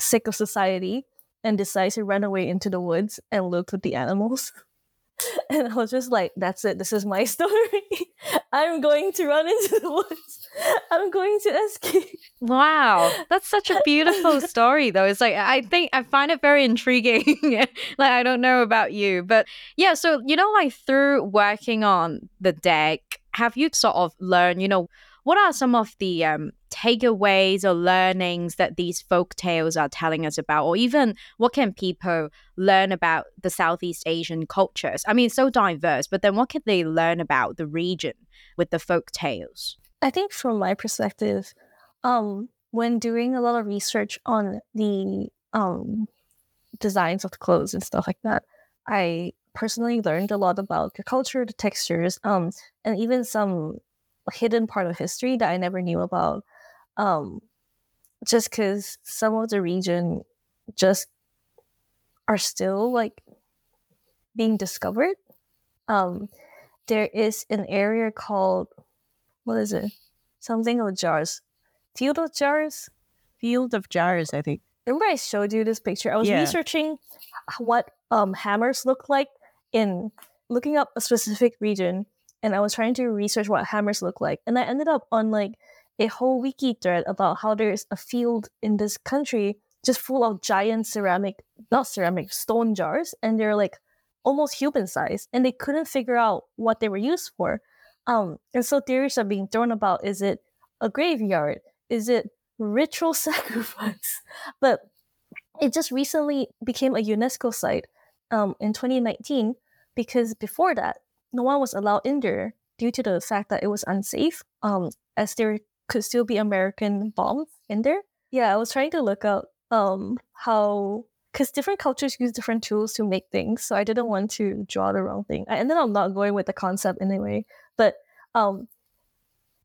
sick of society and decides to run away into the woods and live with the animals. And I was just like, "That's it. This is my story. I'm going to run into the woods. I'm going to escape." Wow, that's such a beautiful story, though. It's like I think I find it very intriguing. like I don't know about you, but yeah. So you know, like through working on the deck, have you sort of learned? You know, what are some of the um, takeaways or learnings that these folk tales are telling us about, or even what can people learn about the Southeast Asian cultures? I mean, so diverse, but then what can they learn about the region with the folk tales? I think from my perspective, um, when doing a lot of research on the um designs of the clothes and stuff like that, I personally learned a lot about the culture, the textures, um, and even some hidden part of history that I never knew about. Um, just because some of the region just are still like being discovered. Um, there is an area called what is it? Something of jars. Field of jars. Field of Jars, I think. Remember I showed you this picture? I was Yeah. researching what um hammers look like in looking up a specific region and I was trying to research what hammers look like. And I ended up on like a whole wiki thread about how there's a field in this country just full of giant ceramic, not ceramic, stone jars. And they're like almost human size. And they couldn't figure out what they were used for. Um, and so theories are being thrown about is it a graveyard? Is it ritual sacrifice? But it just recently became a UNESCO site um, in 2019 because before that, no one was allowed in there due to the fact that it was unsafe, um, as there could still be American bombs in there. Yeah, I was trying to look up um, how, because different cultures use different tools to make things, so I didn't want to draw the wrong thing. And then I ended up not going with the concept anyway, but um,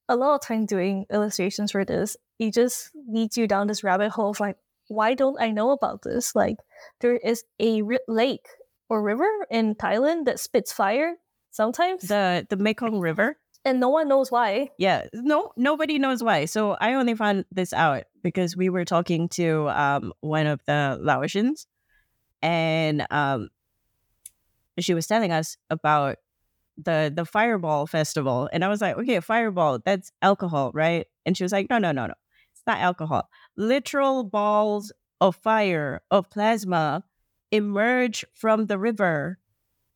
a lot of time doing illustrations for this, it just leads you down this rabbit hole of like, why don't I know about this? Like, there is a ri- lake or river in Thailand that spits fire sometimes, The the Mekong River. And no one knows why. Yeah, no, nobody knows why. So I only found this out because we were talking to um one of the Laotians, and um, she was telling us about the the Fireball Festival, and I was like, okay, Fireball, that's alcohol, right? And she was like, no, no, no, no, it's not alcohol. Literal balls of fire of plasma emerge from the river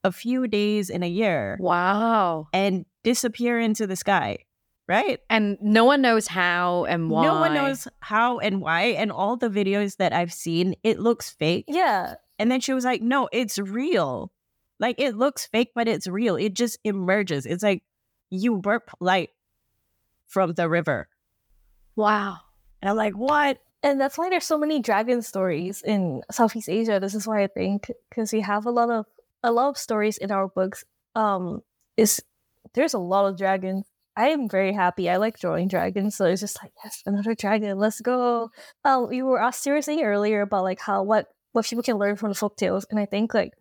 a few days in a year Wow. and disappear into the sky, right? And no one knows how and why. No one knows how and why. And all the videos that I've seen, it looks fake. Yeah, And then she was like, no, it's real. Like it looks fake, but it's real. It just emerges. It's like you burp light from the river. Wow. And I'm like, what? and that's why there's so many dragon stories in Southeast Asia. This is why I think because we have a lot of a lot of stories in our books. Um, is there's a lot of dragons. I am very happy. I like drawing dragons, so it's just like yes, another dragon. Let's go. Um, you were asked seriously earlier about like how what what people can learn from the folk tales, and I think like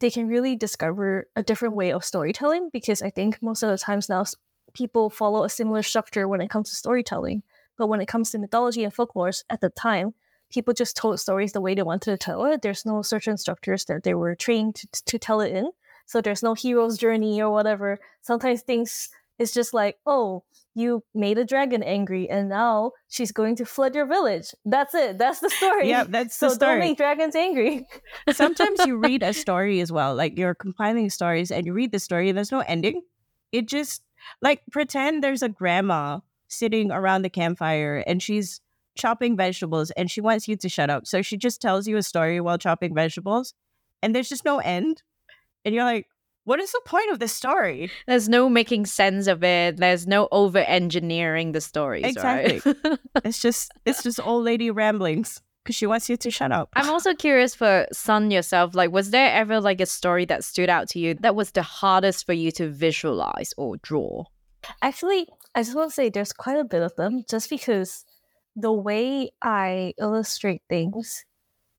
they can really discover a different way of storytelling because I think most of the times now people follow a similar structure when it comes to storytelling. But when it comes to mythology and folklore, at the time, people just told stories the way they wanted to tell it. There's no certain structures that they were trained to, to tell it in. So there's no hero's journey or whatever. Sometimes things it's just like, oh, you made a dragon angry, and now she's going to flood your village. That's it. That's the story. Yeah, that's so the story. don't make dragons angry. Sometimes you read a story as well. Like you're compiling stories and you read the story and there's no ending. It just like pretend there's a grandma sitting around the campfire and she's chopping vegetables and she wants you to shut up. So she just tells you a story while chopping vegetables and there's just no end. And you're like, what is the point of this story? There's no making sense of it. There's no over engineering the story. Exactly. Right? It's just it's just old lady ramblings because she wants you to shut up. I'm also curious for Sun yourself. Like, was there ever like a story that stood out to you that was the hardest for you to visualize or draw? Actually, I just want to say there's quite a bit of them just because the way I illustrate things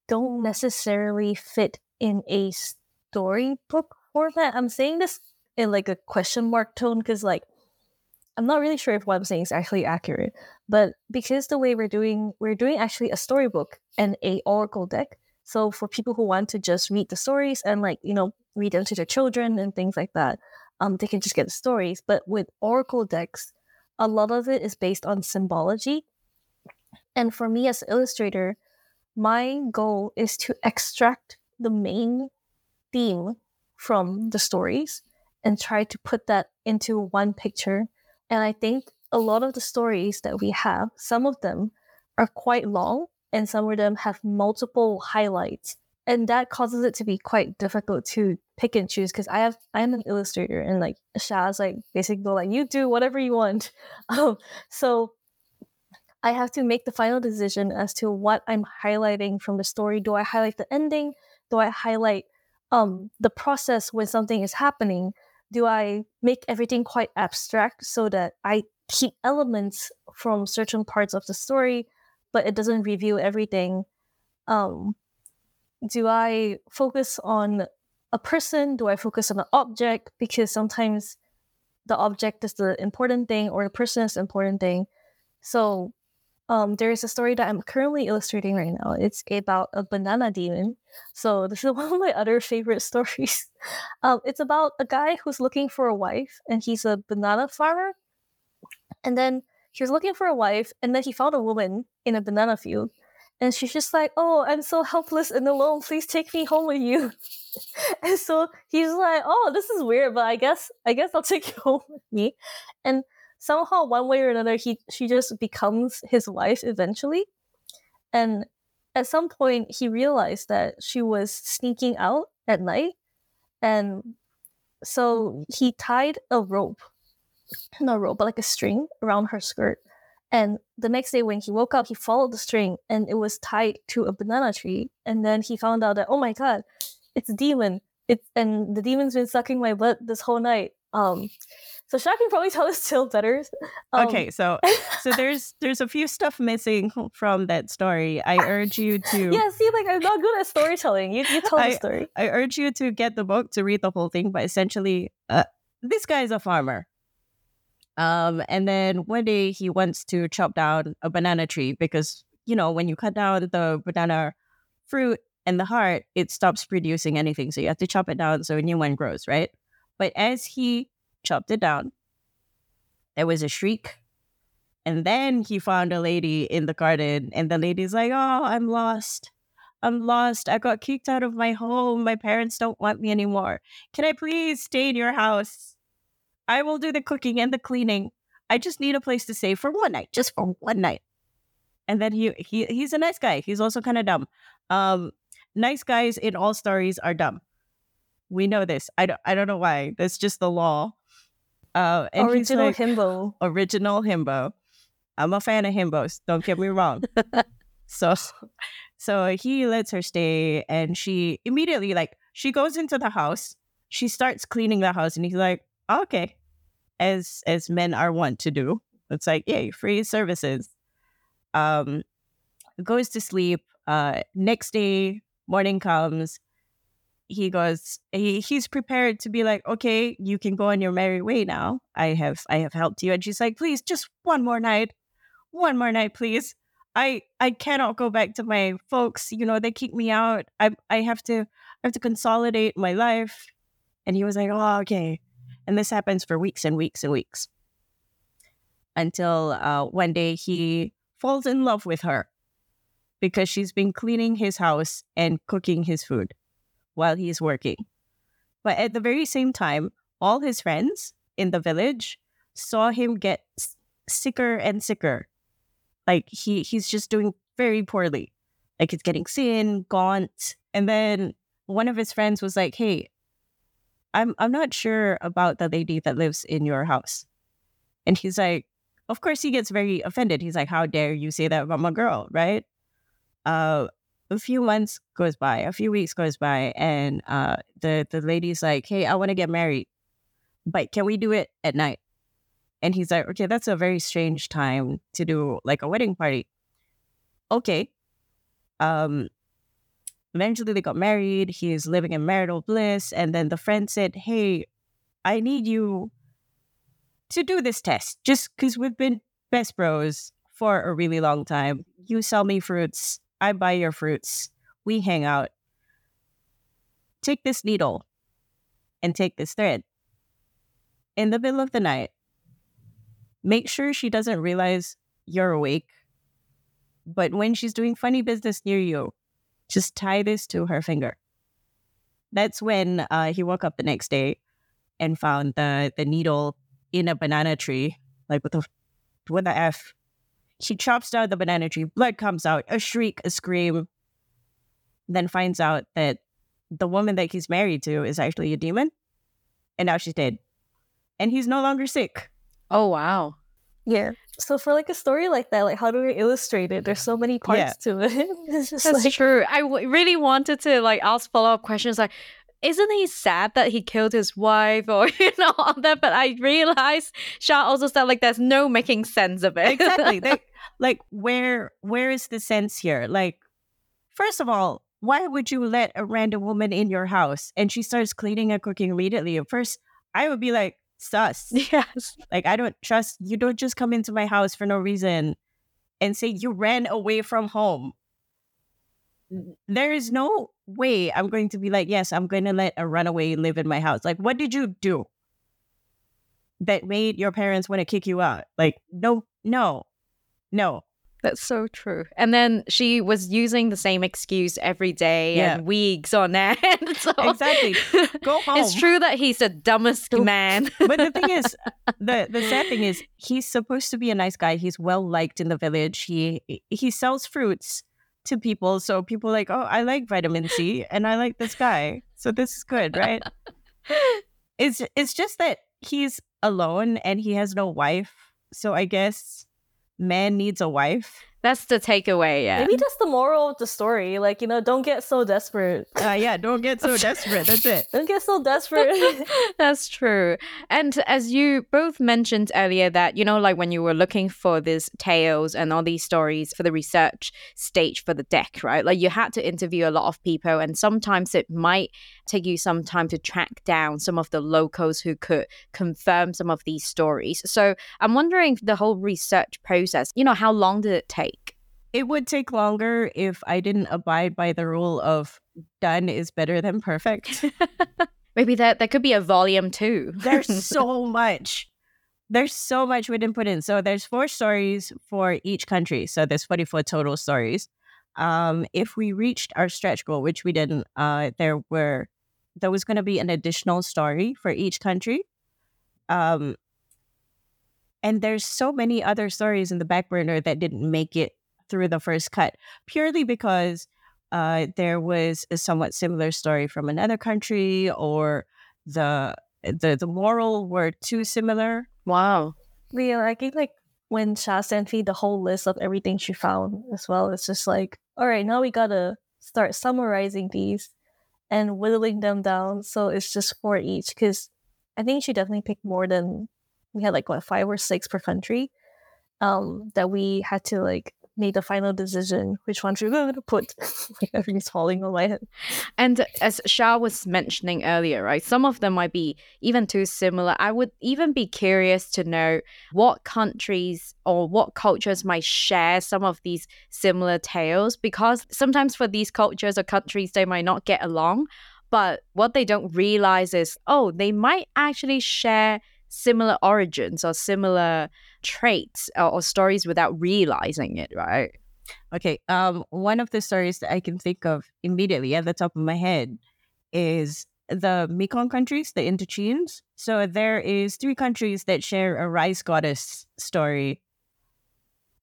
don't necessarily fit in a storybook format. I'm saying this in like a question mark tone because like I'm not really sure if what I'm saying is actually accurate, but because the way we're doing we're doing actually a storybook and a oracle deck. So for people who want to just read the stories and like, you know, read them to their children and things like that, um, they can just get the stories. But with oracle decks, a lot of it is based on symbology. And for me as illustrator, my goal is to extract the main theme from the stories and try to put that into one picture. And I think a lot of the stories that we have, some of them are quite long and some of them have multiple highlights. And that causes it to be quite difficult to pick and choose because I have I am an illustrator and like Sha's like basically like you do whatever you want. Um, so I have to make the final decision as to what I'm highlighting from the story. Do I highlight the ending? Do I highlight um, the process when something is happening? Do I make everything quite abstract so that I keep elements from certain parts of the story, but it doesn't reveal everything? Um, do I focus on a person? Do I focus on an object? Because sometimes the object is the important thing or the person is the important thing. So um, there is a story that I'm currently illustrating right now. It's about a banana demon. So this is one of my other favorite stories. Um, it's about a guy who's looking for a wife, and he's a banana farmer. And then he was looking for a wife, and then he found a woman in a banana field, and she's just like, "Oh, I'm so helpless and alone. Please take me home with you." and so he's like, "Oh, this is weird, but I guess I guess I'll take you home with me." And somehow one way or another he she just becomes his wife eventually. And at some point he realized that she was sneaking out at night. And so he tied a rope not a rope but like a string around her skirt. And the next day when he woke up he followed the string and it was tied to a banana tree. And then he found out that oh my god it's a demon. It's and the demon's been sucking my blood this whole night. Um so Shaq can probably tell this tale better. Um, okay, so so there's there's a few stuff missing from that story. I urge you to Yeah, see, like I'm not good at storytelling. You you tell I, the story. I urge you to get the book to read the whole thing, but essentially, uh, this guy is a farmer. Um, and then one day he wants to chop down a banana tree because you know when you cut down the banana fruit and the heart, it stops producing anything. So you have to chop it down so a new one grows, right? But as he chopped it down. There was a shriek. And then he found a lady in the garden, and the lady's like, Oh, I'm lost. I'm lost. I got kicked out of my home. My parents don't want me anymore. Can I please stay in your house? I will do the cooking and the cleaning. I just need a place to stay for one night, just for one night. And then he he he's a nice guy. He's also kind of dumb. Um, nice guys in all stories are dumb. We know this. I don't I don't know why. That's just the law. Uh, original like, himbo. Original himbo. I'm a fan of himbos. Don't get me wrong. so, so he lets her stay, and she immediately like she goes into the house. She starts cleaning the house, and he's like, "Okay," as as men are wont to do. It's like, "Yay, free services." Um, goes to sleep. Uh, next day, morning comes he goes he, he's prepared to be like okay you can go on your merry way now. I have i have helped you. And she's like please just one more night. One more night please. I i cannot go back to my folks. You know they kick me out. I i have to i have to consolidate my life. And he was like oh okay. And this happens for weeks and weeks and weeks. Until uh, one day he falls in love with her because she's been cleaning his house and cooking his food while he's working. But at the very same time, all his friends in the village saw him get sicker and sicker. Like he he's just doing very poorly. Like he's getting thin, gaunt. And then one of his friends was like, "Hey, I'm I'm not sure about the lady that lives in your house." And he's like, of course he gets very offended. He's like, "How dare you say that about my girl?" Right? Uh, a few months goes by, a few weeks goes by, and uh, the the lady's like, "Hey, I want to get married, but can we do it at night?" And he's like, "Okay, that's a very strange time to do like a wedding party." Okay. Um. Eventually, they got married. He's living in marital bliss, and then the friend said, "Hey, I need you to do this test, just because we've been best bros for a really long time. You sell me fruits." I buy your fruits. We hang out. Take this needle and take this thread. In the middle of the night, make sure she doesn't realize you're awake. But when she's doing funny business near you, just tie this to her finger. That's when uh, he woke up the next day and found the, the needle in a banana tree, like with a with the F she chops down the banana tree, blood comes out, a shriek, a scream, then finds out that the woman that he's married to is actually a demon. And now she's dead. And he's no longer sick. Oh, wow. Yeah. So for like a story like that, like how do we illustrate it? There's so many parts yeah. to it. That's like... true. I w- really wanted to like ask follow up questions like, isn't he sad that he killed his wife or you know all that? But I realized Sha also said like there's no making sense of it. exactly. They, like where where is the sense here? Like, first of all, why would you let a random woman in your house and she starts cleaning and cooking immediately? At first, I would be like, sus. Yes. Like I don't trust you don't just come into my house for no reason and say you ran away from home. There is no way I'm going to be like, yes, I'm going to let a runaway live in my house. Like, what did you do that made your parents want to kick you out? Like, no, no, no. That's so true. And then she was using the same excuse every day Yeah. and weeks on end. So Exactly. Go home. It's true that he's the dumbest man. but the thing is, the the sad thing is, he's supposed to be a nice guy. He's well liked in the village. He he sells fruits to people, so people are like, oh, I like vitamin C, and I like this guy, so this is good, right? it's it's just that he's alone and he has no wife. So I guess man needs a wife. That's the takeaway, yeah. Maybe that's the moral of the story. Like, you know, don't get so desperate. Uh, yeah, don't get so desperate. That's it. Don't get so desperate. That's true. And as you both mentioned earlier, that, you know, like when you were looking for these tales and all these stories for the research stage for the deck, right? Like you had to interview a lot of people, and sometimes it might take you some time to track down some of the locals who could confirm some of these stories. So I'm wondering the whole research process, you know, how long did it take? It would take longer if I didn't abide by the rule of done is better than perfect. Maybe that there could be a volume two. There's so much. There's so much we didn't put in. So there's four stories for each country. So there's 44 total stories. Um, if we reached our stretch goal, which we didn't, uh, there were there was going to be an additional story for each country. Um, and there's so many other stories in the back burner that didn't make it through the first cut, purely because uh, there was a somewhat similar story from another country, or the the the moral were too similar. Wow. yeah, I think like when Sha sent me the whole list of everything she found as well, it's just like, all right, now we gotta start summarizing these and whittling them down. So it's just four each because I think she definitely picked more than we had like what five or six per country. Um, that we had to like make the final decision which ones we were going to put. everything's falling on my head. And as Sha was mentioning earlier, right, some of them might be even too similar. I would even be curious to know what countries or what cultures might share some of these similar tales because sometimes for these cultures or countries, they might not get along. But what they don't realize is, oh, they might actually share similar origins or similar traits or, or stories without realizing it, right? Okay. Um, one of the stories that I can think of immediately at the top of my head is the Mekong countries, the Indochines. So there is three countries that share a rice goddess story.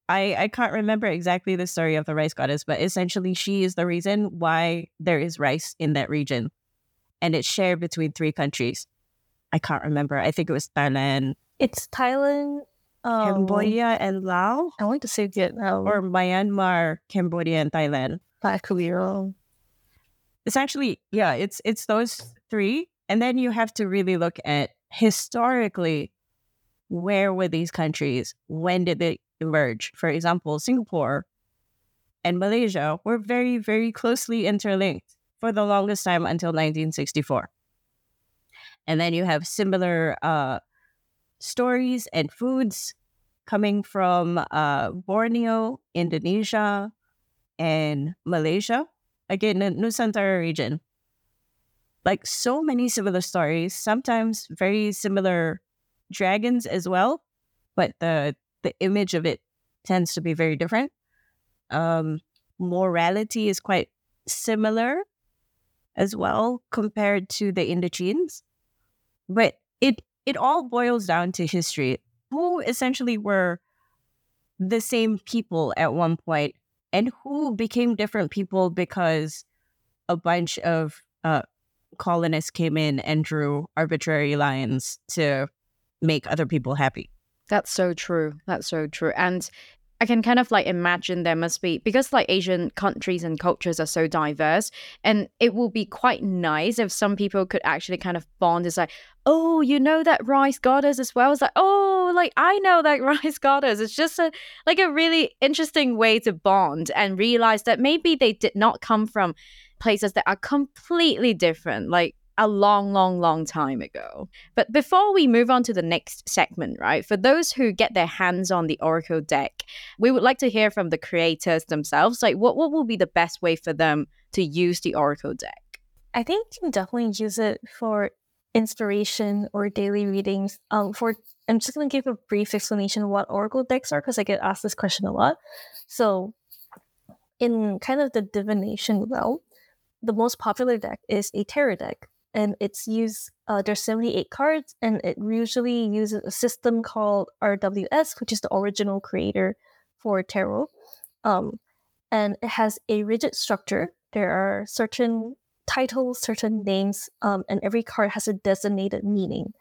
I I can't remember exactly the story of the rice goddess, but essentially she is the reason why there is rice in that region, and it's shared between three countries. I can't remember. I think it was Thailand, It's Thailand, um, Cambodia, and Laos, I want to say Vietnam, or Myanmar, Cambodia, and Thailand. but I could be wrong. it's actually yeah it's it's those three. And then you have to really look at historically where were these countries? When did they emerge? For example singapore and malaysia were very very closely interlinked for the longest time until 1964 and then you have similar uh, stories and foods coming from uh, borneo indonesia and malaysia again the Nusantara region. Like so many similar stories, sometimes very similar dragons as well, but the the image of it tends to be very different. Um, morality is quite similar as well compared to the Indochines, but it it all boils down to history. Who essentially were the same people at one point and who became different people because a bunch of uh, colonists came in and drew arbitrary lines to make other people happy. That's so true. That's so true. And I can kind of like imagine there must be because like Asian countries and cultures are so diverse, and it will be quite nice if some people could actually kind of bond. It's like, oh, you know that rice goddess as well. It's like, oh, like I know that rice goddess. It's just a like a really interesting way to bond and realize that maybe they did not come from places that are completely different. Like a long, long, long time ago. But before we move on to the next segment, right, for those who get their hands on the Oracle deck, we would like to hear from the creators themselves. Like, what, what will be the best way for them to use the Oracle deck? I think you can definitely use it for inspiration or daily readings. Um, for I'm just gonna give a brief explanation of what Oracle decks are because I get asked this question a lot. So, in kind of the divination realm, the most popular deck is a tarot deck, and it's used. Uh, there's 78 cards, and it usually uses a system called RWS, which is the original creator for tarot. Um, and it has a rigid structure. There are certain titles, certain names, um, and every card has a designated meaning.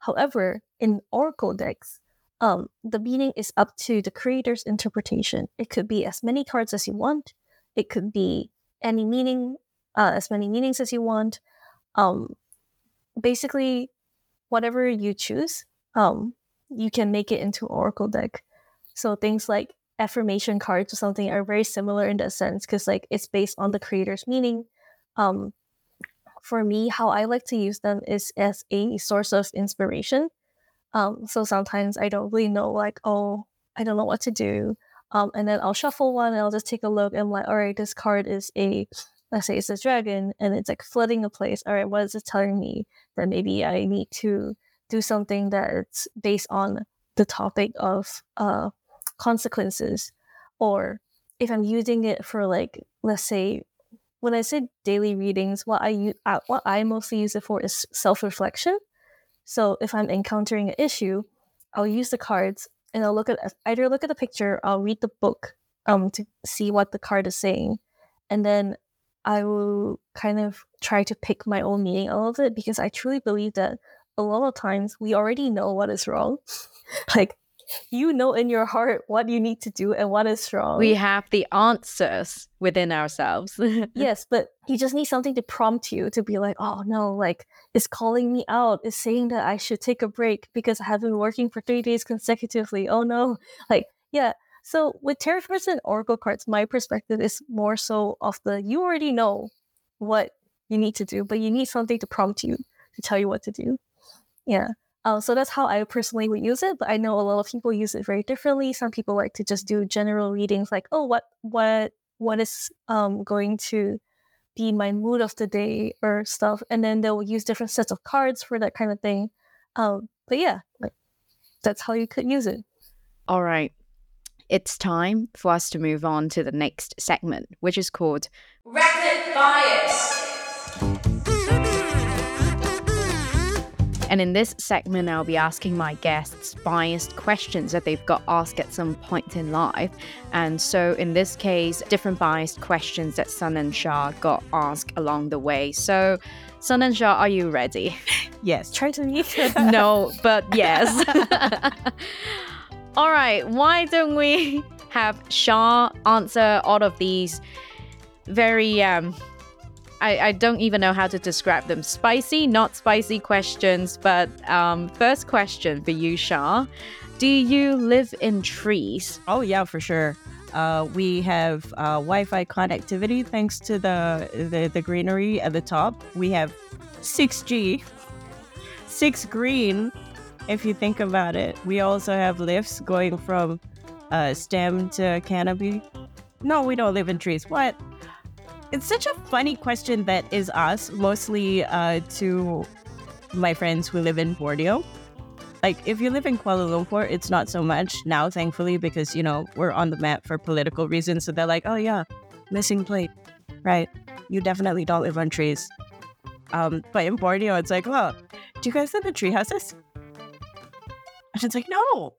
However, in Oracle decks, um, the meaning is up to the creator's interpretation. It could be as many cards as you want. It could be any meaning, uh, as many meanings as you want. Um, basically, whatever you choose, um, you can make it into Oracle deck. So things like affirmation cards or something are very similar in that sense because like it's based on the creator's meaning. Um, for me, how I like to use them is as a source of inspiration. Um, so sometimes I don't really know, like, oh, I don't know what to do. Um, and then I'll shuffle one and I'll just take a look and like, all right, this card is a, let's say it's a dragon and it's like flooding a place. All right, what is it telling me that maybe I need to do something that's based on the topic of uh, consequences? Or if I'm using it for like, let's say, when I say daily readings, what I use, uh, what I mostly use it for is self reflection. So if I'm encountering an issue, I'll use the cards and I'll look at either look at the picture, I'll read the book um to see what the card is saying, and then I will kind of try to pick my own meaning out of it because I truly believe that a lot of times we already know what is wrong. like you know in your heart what you need to do and what is wrong. We have the answers within ourselves. yes, but you just need something to prompt you to be like, oh no, like it's calling me out, it's saying that I should take a break because I have been working for three days consecutively. Oh no. Like, yeah. So with tarot cards and oracle cards, my perspective is more so of the you already know what you need to do, but you need something to prompt you to tell you what to do. Yeah. Uh, so that's how I personally would use it. But I know a lot of people use it very differently. Some people like to just do general readings, like, oh, what what what is um, going to be my mood of the day or stuff, and then they'll use different sets of cards for that kind of thing. Um, but yeah, like that's how you could use it. All right. It's time for us to move on to the next segment, which is called Rapid Bias. And in this segment, I'll be asking my guests biased questions that they've got asked at some point in life. And so, in this case, different biased questions that Sun and Sha got asked along the way. So, Sun and Sha, are you ready? Yes. Try to meet. no, but yes. All right. Why don't we have Sha answer all of these very um, I, I don't even know how to describe them. Spicy, not spicy questions. But um, first question for you, Sha. Do you live in trees? Oh, yeah, for sure. Uh, we have uh, Wi-Fi connectivity thanks to the, the the greenery at the top. We have 6G, six green. If you think about it, we also have lifts going from uh, stem to canopy. No, we don't live in trees. What? It's such a funny question that is asked mostly uh, to my friends who live in Borneo. Like, if you live in Kuala Lumpur, it's not so much now, thankfully, because, you know, we're on the map for political reasons. So they're like, oh, yeah, missing plate. Right. You definitely don't live on trees. Um, but in Borneo, it's like, oh, do you guys live in tree houses? And it's like, no.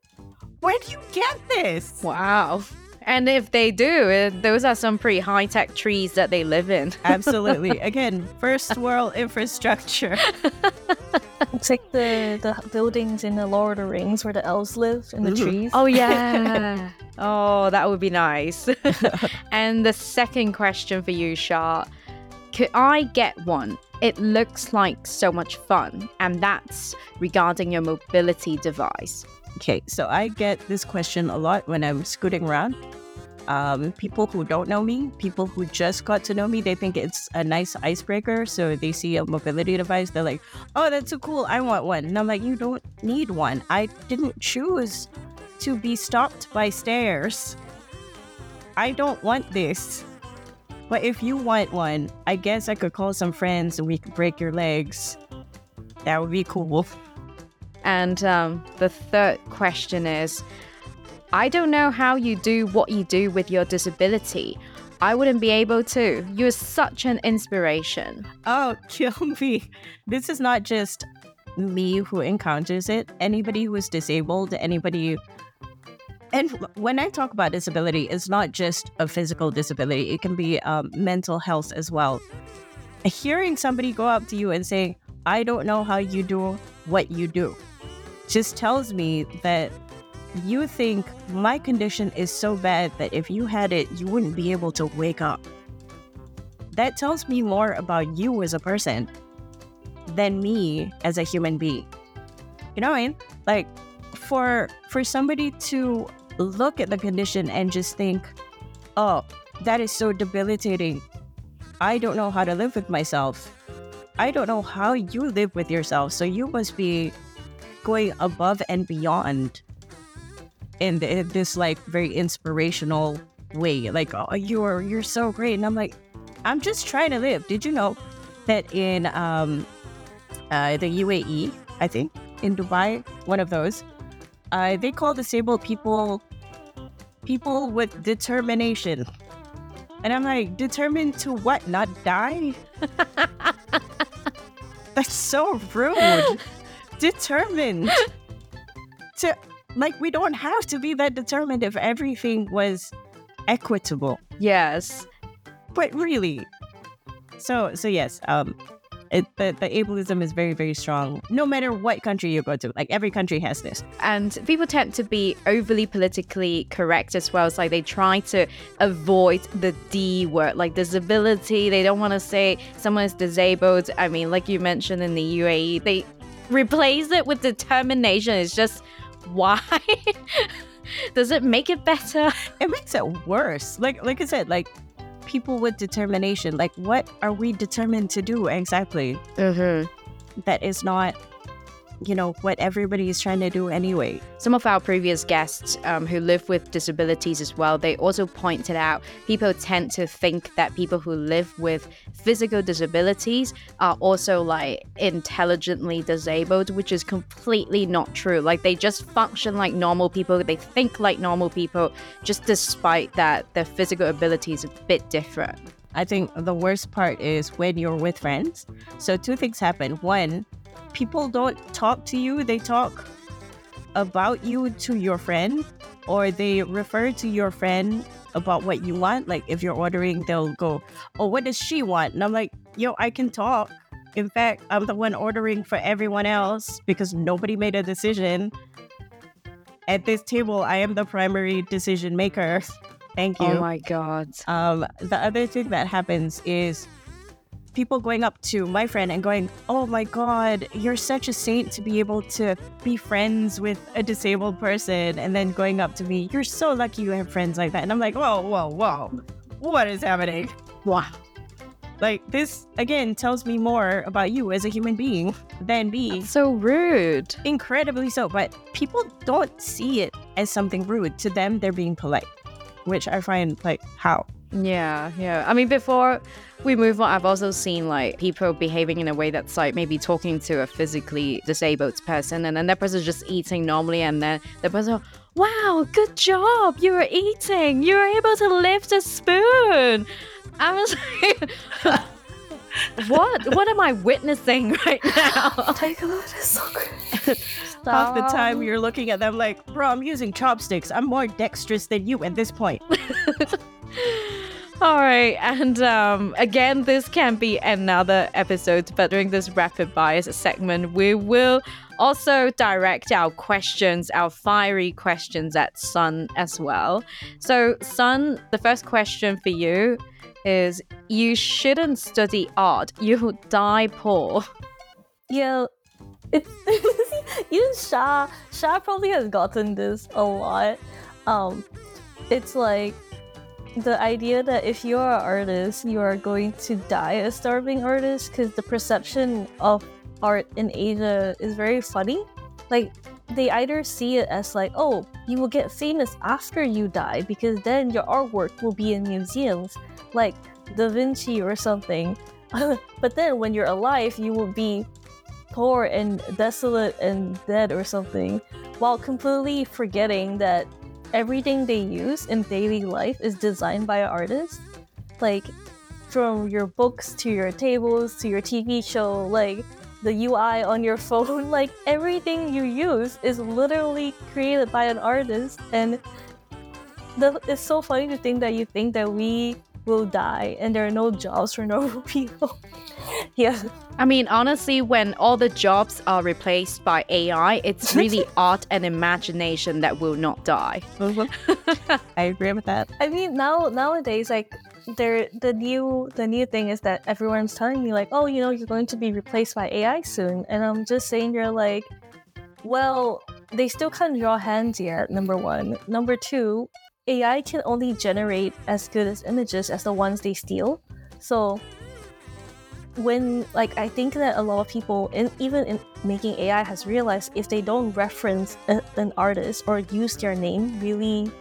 Where do you get this? Wow. And if they do, uh, those are some pretty high tech trees that they live in. Absolutely. Again, first world infrastructure. It's like the, the buildings in the Lord of the Rings where the elves live in the Ooh. trees. Oh, yeah. oh, that would be nice. and the second question for you, Sha could I get one? It looks like so much fun, and that's regarding your mobility device. Okay, so I get this question a lot when I'm scooting around. um, people who don't know me, people who just got to know me, they think it's a nice icebreaker. So they see a mobility device, they're like, oh, that's so cool. I want one. And I'm like, you don't need one. I didn't choose to be stopped by stairs. I don't want this. But if you want one, I guess I could call some friends and we could break your legs. That would be cool. And um, the third question is I don't know how you do what you do with your disability. I wouldn't be able to. You're such an inspiration. Oh, kill me. This is not just me who encounters it. Anybody who is disabled, anybody. And when I talk about disability, it's not just a physical disability, it can be um, mental health as well. Hearing somebody go up to you and say, I don't know how you do what you do, just tells me that you think my condition is so bad that if you had it, you wouldn't be able to wake up. That tells me more about you as a person than me as a human being. You know what I mean? Like for for somebody to look at the condition and just think, "Oh, that is so debilitating. I don't know how to live with myself." I don't know how you live with yourself, so you must be going above and beyond in, this like very inspirational way. Like, oh, you're you're so great, and I'm like, I'm just trying to live. Did you know that in um, uh, the UAE, I think in Dubai, one of those, uh, they call disabled people people with determination. And I'm like, determined to what? Not die? That's so rude. determined to like we don't have to be that determined if everything was equitable. Yes. But really. So so yes, um it, the, the ableism is very very strong no matter what country you go to like every country has this and people tend to be overly politically correct as well it's like they try to avoid the d word like disability they don't want to say someone is disabled i mean like you mentioned in the uae they replace it with determination it's just why? Does it make it better? It makes it worse. Like like I said, like people with determination. Like what are we determined to do exactly? Mm-hmm. That is not you know what everybody is trying to do anyway some of our previous guests um, who live with disabilities as well they also pointed out people tend to think that people who live with physical disabilities are also like intelligently disabled which is completely not true like they just function like normal people they think like normal people just despite that their physical ability is a bit different I think the worst part is when you're with friends. So, two things happen. One, people don't talk to you, they talk about you to your friend, or they refer to your friend about what you want. Like if you're ordering, they'll go, Oh, what does she want? And I'm like, Yo, I can talk. In fact, I'm the one ordering for everyone else because nobody made a decision. At this table, I am the primary decision maker. Thank you. Oh my God. Um, the other thing that happens is people going up to my friend and going, Oh my God, you're such a saint to be able to be friends with a disabled person. And then going up to me, You're so lucky you have friends like that. And I'm like, Whoa, whoa, whoa. What is happening? Wow. Like, this again tells me more about you as a human being than me. That's so rude. Incredibly so. But people don't see it as something rude. To them, they're being polite, which I find like, how? Yeah, yeah. I mean, before we move on, I've also seen like people behaving in a way that's like maybe talking to a physically disabled person, and then that person's just eating normally, and then the person, wow, good job, you were eating, you were able to lift a spoon. I was like, what? What am I witnessing right now? Take a look, it's so great. Half the time you're looking at them like, bro, I'm using chopsticks. I'm more dexterous than you at this point. All right, and um, again, this can be another episode, but during this rapid bias segment, we will also direct our questions, our fiery questions at Sun as well. So, Sun, the first question for you is you shouldn't study art, you'll die poor. Yeah, it's you Sha Sha probably has gotten this a lot. Um, it's like the idea that if you are an artist, you are going to die a starving artist because the perception of art in Asia is very funny. Like they either see it as like, oh, you will get famous after you die because then your artwork will be in museums, like Da Vinci or something. but then when you're alive, you will be poor and desolate and dead or something, while completely forgetting that everything they use in daily life is designed by an artist. Like from your books to your tables to your TV show, like the UI on your phone, like everything you use is literally created by an artist. And the, it's so funny to think that you think that we will die and there are no jobs for normal people. yeah. I mean, honestly, when all the jobs are replaced by AI, it's really art and imagination that will not die. Uh-huh. I agree with that. I mean, now nowadays, like there, the new the new thing is that everyone's telling me like, oh, you know, you're going to be replaced by AI soon, and I'm just saying, you're like, well, they still can't draw hands yet. Number one. Number two, AI can only generate as good as images as the ones they steal. So when like I think that a lot of people, in, even in making AI, has realized if they don't reference a, an artist or use their name really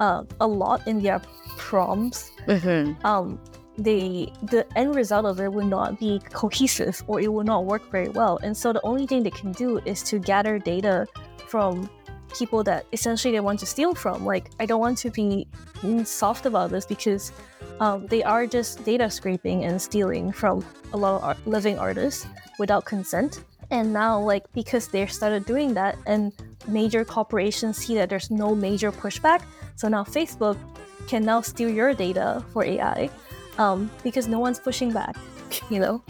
uh, a lot in their prompts, Mm-hmm. um, they the end result of it will not be cohesive or it will not work very well. And so the only thing they can do is to gather data from people that essentially they want to steal from. Like I don't want to be soft about this because um, they are just data scraping and stealing from a lot of art- living artists without consent. And now, like because they started doing that, and major corporations see that there's no major pushback, so now Facebook can now steal your data for AI um, because no one's pushing back. You know,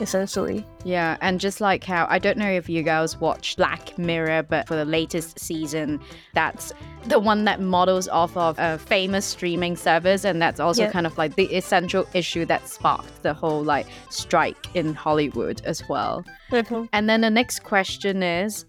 essentially. Yeah, and just like how I don't know if you guys watch Black Mirror, but for the latest season, that's the one that models off of a famous streaming service, and that's also kind of like the essential issue that sparked the whole like strike in Hollywood as well. And then the next question is,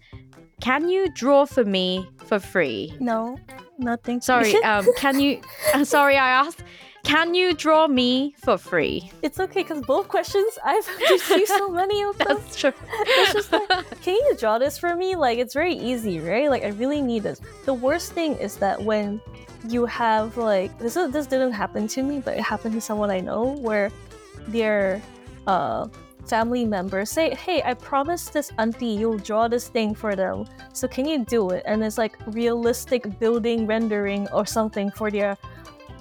can you draw for me for free? No, nothing. Sorry, um, can you? uh, sorry, I asked. Can you draw me for free? it's okay because both questions I've received so many of them. That's true. It's just like, can you draw this for me? Like, it's very easy, right? Like, I really need this. The worst thing is that when you have like this, is, this didn't happen to me, but it happened to someone I know where their uh, family members say, "Hey, I promised this auntie you'll draw this thing for them. So can you do it?" And it's like realistic building rendering or something for their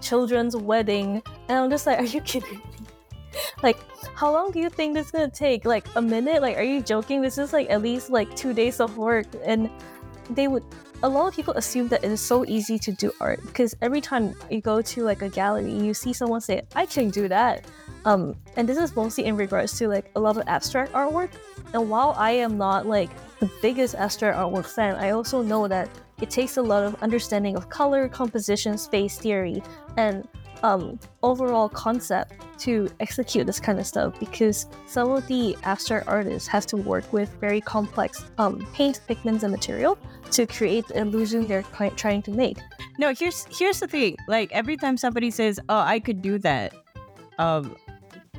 children's wedding, and I'm just like, "Are you kidding me?" Like, how long do you think this is gonna take? Like a minute? Like, are you joking? This is like at least like two days of work, and they would. A lot of people assume that it is so easy to do art because every time you go to like a gallery, you see someone say, "I can do that," um, and this is mostly in regards to like a lot of abstract artwork. And while I am not like the biggest abstract artwork fan, I also know that it takes a lot of understanding of color, composition, space theory, and um, overall concept to execute this kind of stuff because some of the abstract artists have to work with very complex um, paint, pigments, and material to create the illusion they're trying to make. No, here's here's the thing. Like every time somebody says, "Oh, I could do that," um,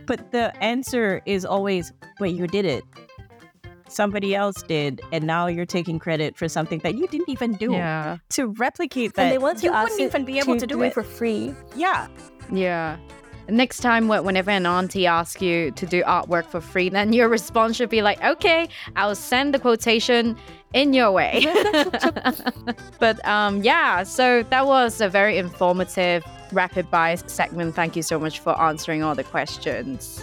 but the answer is always, "Wait, you did it. Somebody else did, and now you're taking credit for something that you didn't even do Yeah. to replicate that. and they want to you ask wouldn't even be able to, do it. for free. yeah, Yeah. Next time, whenever an auntie asks you to do artwork for free, then your response should be like, okay, I'll send the quotation in your way. but um, yeah, so that was a very informative rapid fire segment. Thank you so much for answering all the questions.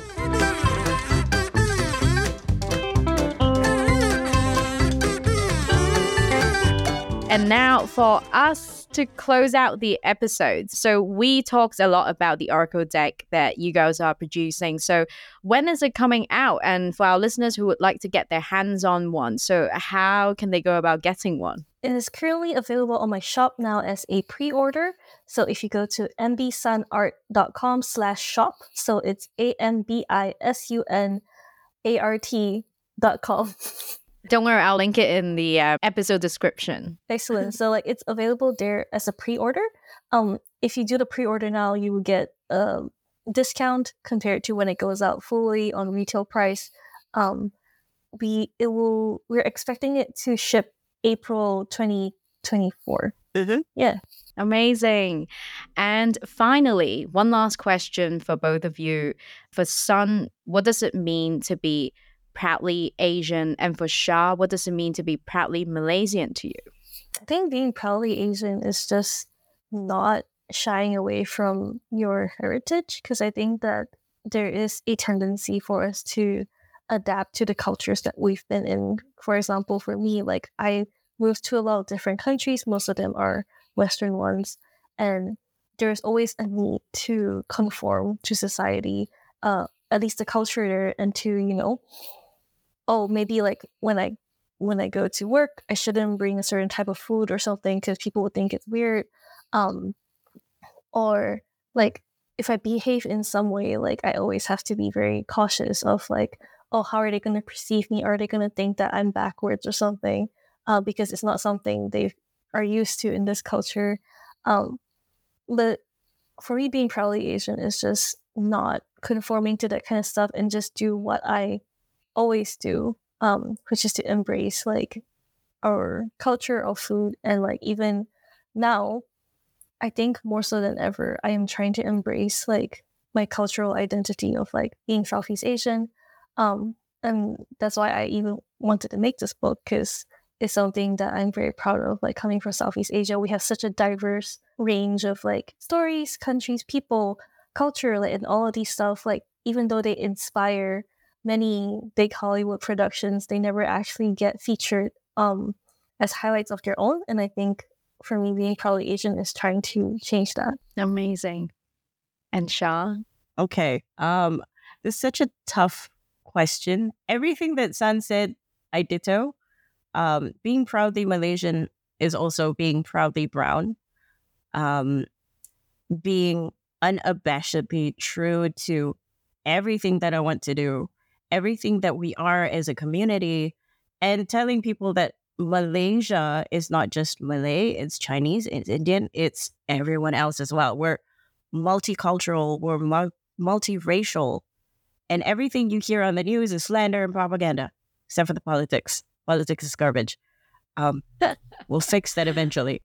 And now for us to close out the episode. So we talked a lot about the Oracle deck that you guys are producing. So when is it coming out? And for our listeners who would like to get their hands on one, so how can they go about getting one? It is currently available on my shop now as a pre-order. So if you go to ambisunart.com slash shop, so it's A-M-B-I-S-U-N-A-R-T dot com. Don't worry, I'll link it in the uh, episode description. Excellent. so like it's available there as a pre-order. Um, if you do the pre-order now, you will get a discount compared to when it goes out fully on retail price. Um, we it will we're expecting it to ship April 2024. Mm-hmm. Yeah. Amazing. And finally, one last question for both of you. For Sun, what does it mean to be proudly Asian? And for Sha, what does it mean to be proudly Malaysian to you? I think being proudly Asian is just not shying away from your heritage because I think that there is a tendency for us to adapt to the cultures that we've been in. For example, for me, like I moved to a lot of different countries, most of them are Western ones, and there's always a need to conform to society, uh, at least the culture there, and to, you know, oh, maybe like when I when I go to work, I shouldn't bring a certain type of food or something because people would think it's weird. Um, or like if I behave in some way, like I always have to be very cautious of like, oh, how are they going to perceive me? Are they going to think that I'm backwards or something? Uh, because it's not something they are used to in this culture. Um, but for me, being proudly Asian is just not conforming to that kind of stuff and just do what I always do, um, which is to embrace like our culture of food and like even now I think more so than ever, I am trying to embrace like my cultural identity of like being Southeast Asian. Um, and that's why I even wanted to make this book because it's something that I'm very proud of. Like coming from Southeast Asia, we have such a diverse range of like stories, countries, people, culture, like, and all of these stuff. Like even though they inspire many big Hollywood productions, they never actually get featured um, as highlights of their own. And I think for me, being proudly Asian is trying to change that. Amazing. And Sha? Okay. Um, this is such a tough question. Everything that Sun said, I ditto. Um, being proudly Malaysian is also being proudly brown. Um, being unabashedly true to everything that I want to do, everything that we are as a community, and telling people that Malaysia is not just Malay, it's Chinese, it's Indian, it's everyone else as well. We're multicultural, we're mu- multiracial, and everything you hear on the news is slander and propaganda, except for the politics. Politics is garbage. Um, we'll fix that eventually.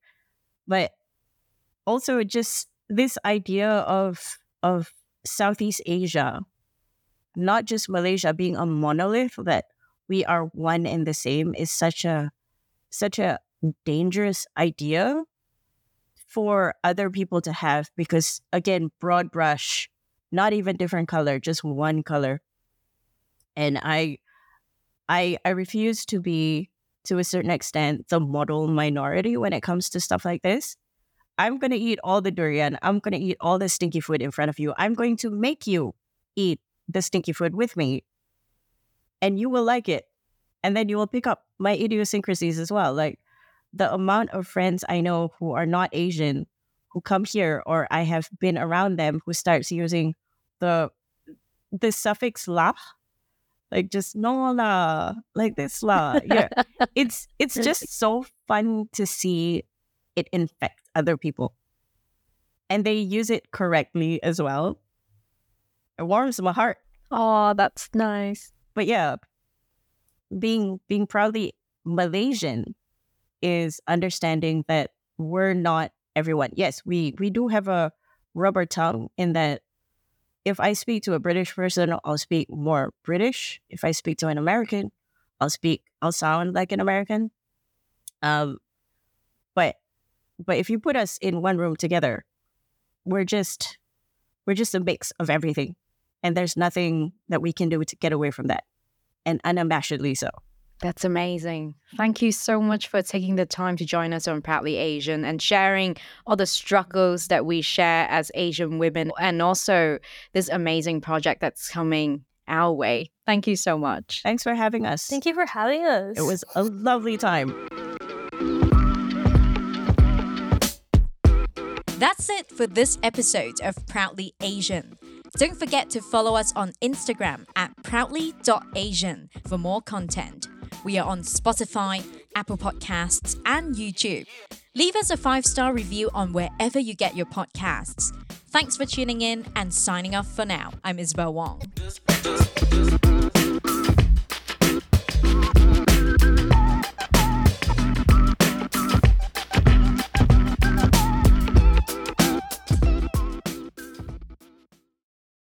But also, just this idea of of Southeast Asia, not just Malaysia being a monolith that we are one and the same is such a such a dangerous idea for other people to have because again broad brush not even different color just one color and i i i refuse to be to a certain extent the model minority when it comes to stuff like this. I'm going to eat all the durian. I'm going to eat all the stinky food in front of you. I'm going to make you eat the stinky food with me. And you will like it. And then you will pick up my idiosyncrasies as well. Like the amount of friends I know who are not Asian who come here or I have been around them who starts using the the suffix la like just no la like this la yeah. It's it's just so fun to see it infect other people. And they use it correctly as well. It warms my heart. Oh that's nice. But yeah being being proudly Malaysian is understanding that we're not everyone. Yes, we we do have a rubber tongue in that if I speak to a British person, I'll speak more British. If I speak to an American, I'll speak I'll sound like an American. Um but but if you put us in one room together, we're just we're just a mix of everything. And there's nothing that we can do to get away from that and unabashedly so. That's amazing. Thank you so much for taking the time to join us on Proudly Asian and sharing all the struggles that we share as Asian women and also this amazing project that's coming our way. Thank you so much. Thanks for having us. Thank you for having us. It was a lovely time. That's it for this episode of Proudly Asian. Don't forget to follow us on Instagram at proudly.asian for more content. We are on Spotify, Apple Podcasts, and YouTube. Leave us a five star review on wherever you get your podcasts. Thanks for tuning in and signing off for now. I'm Isabel Wong.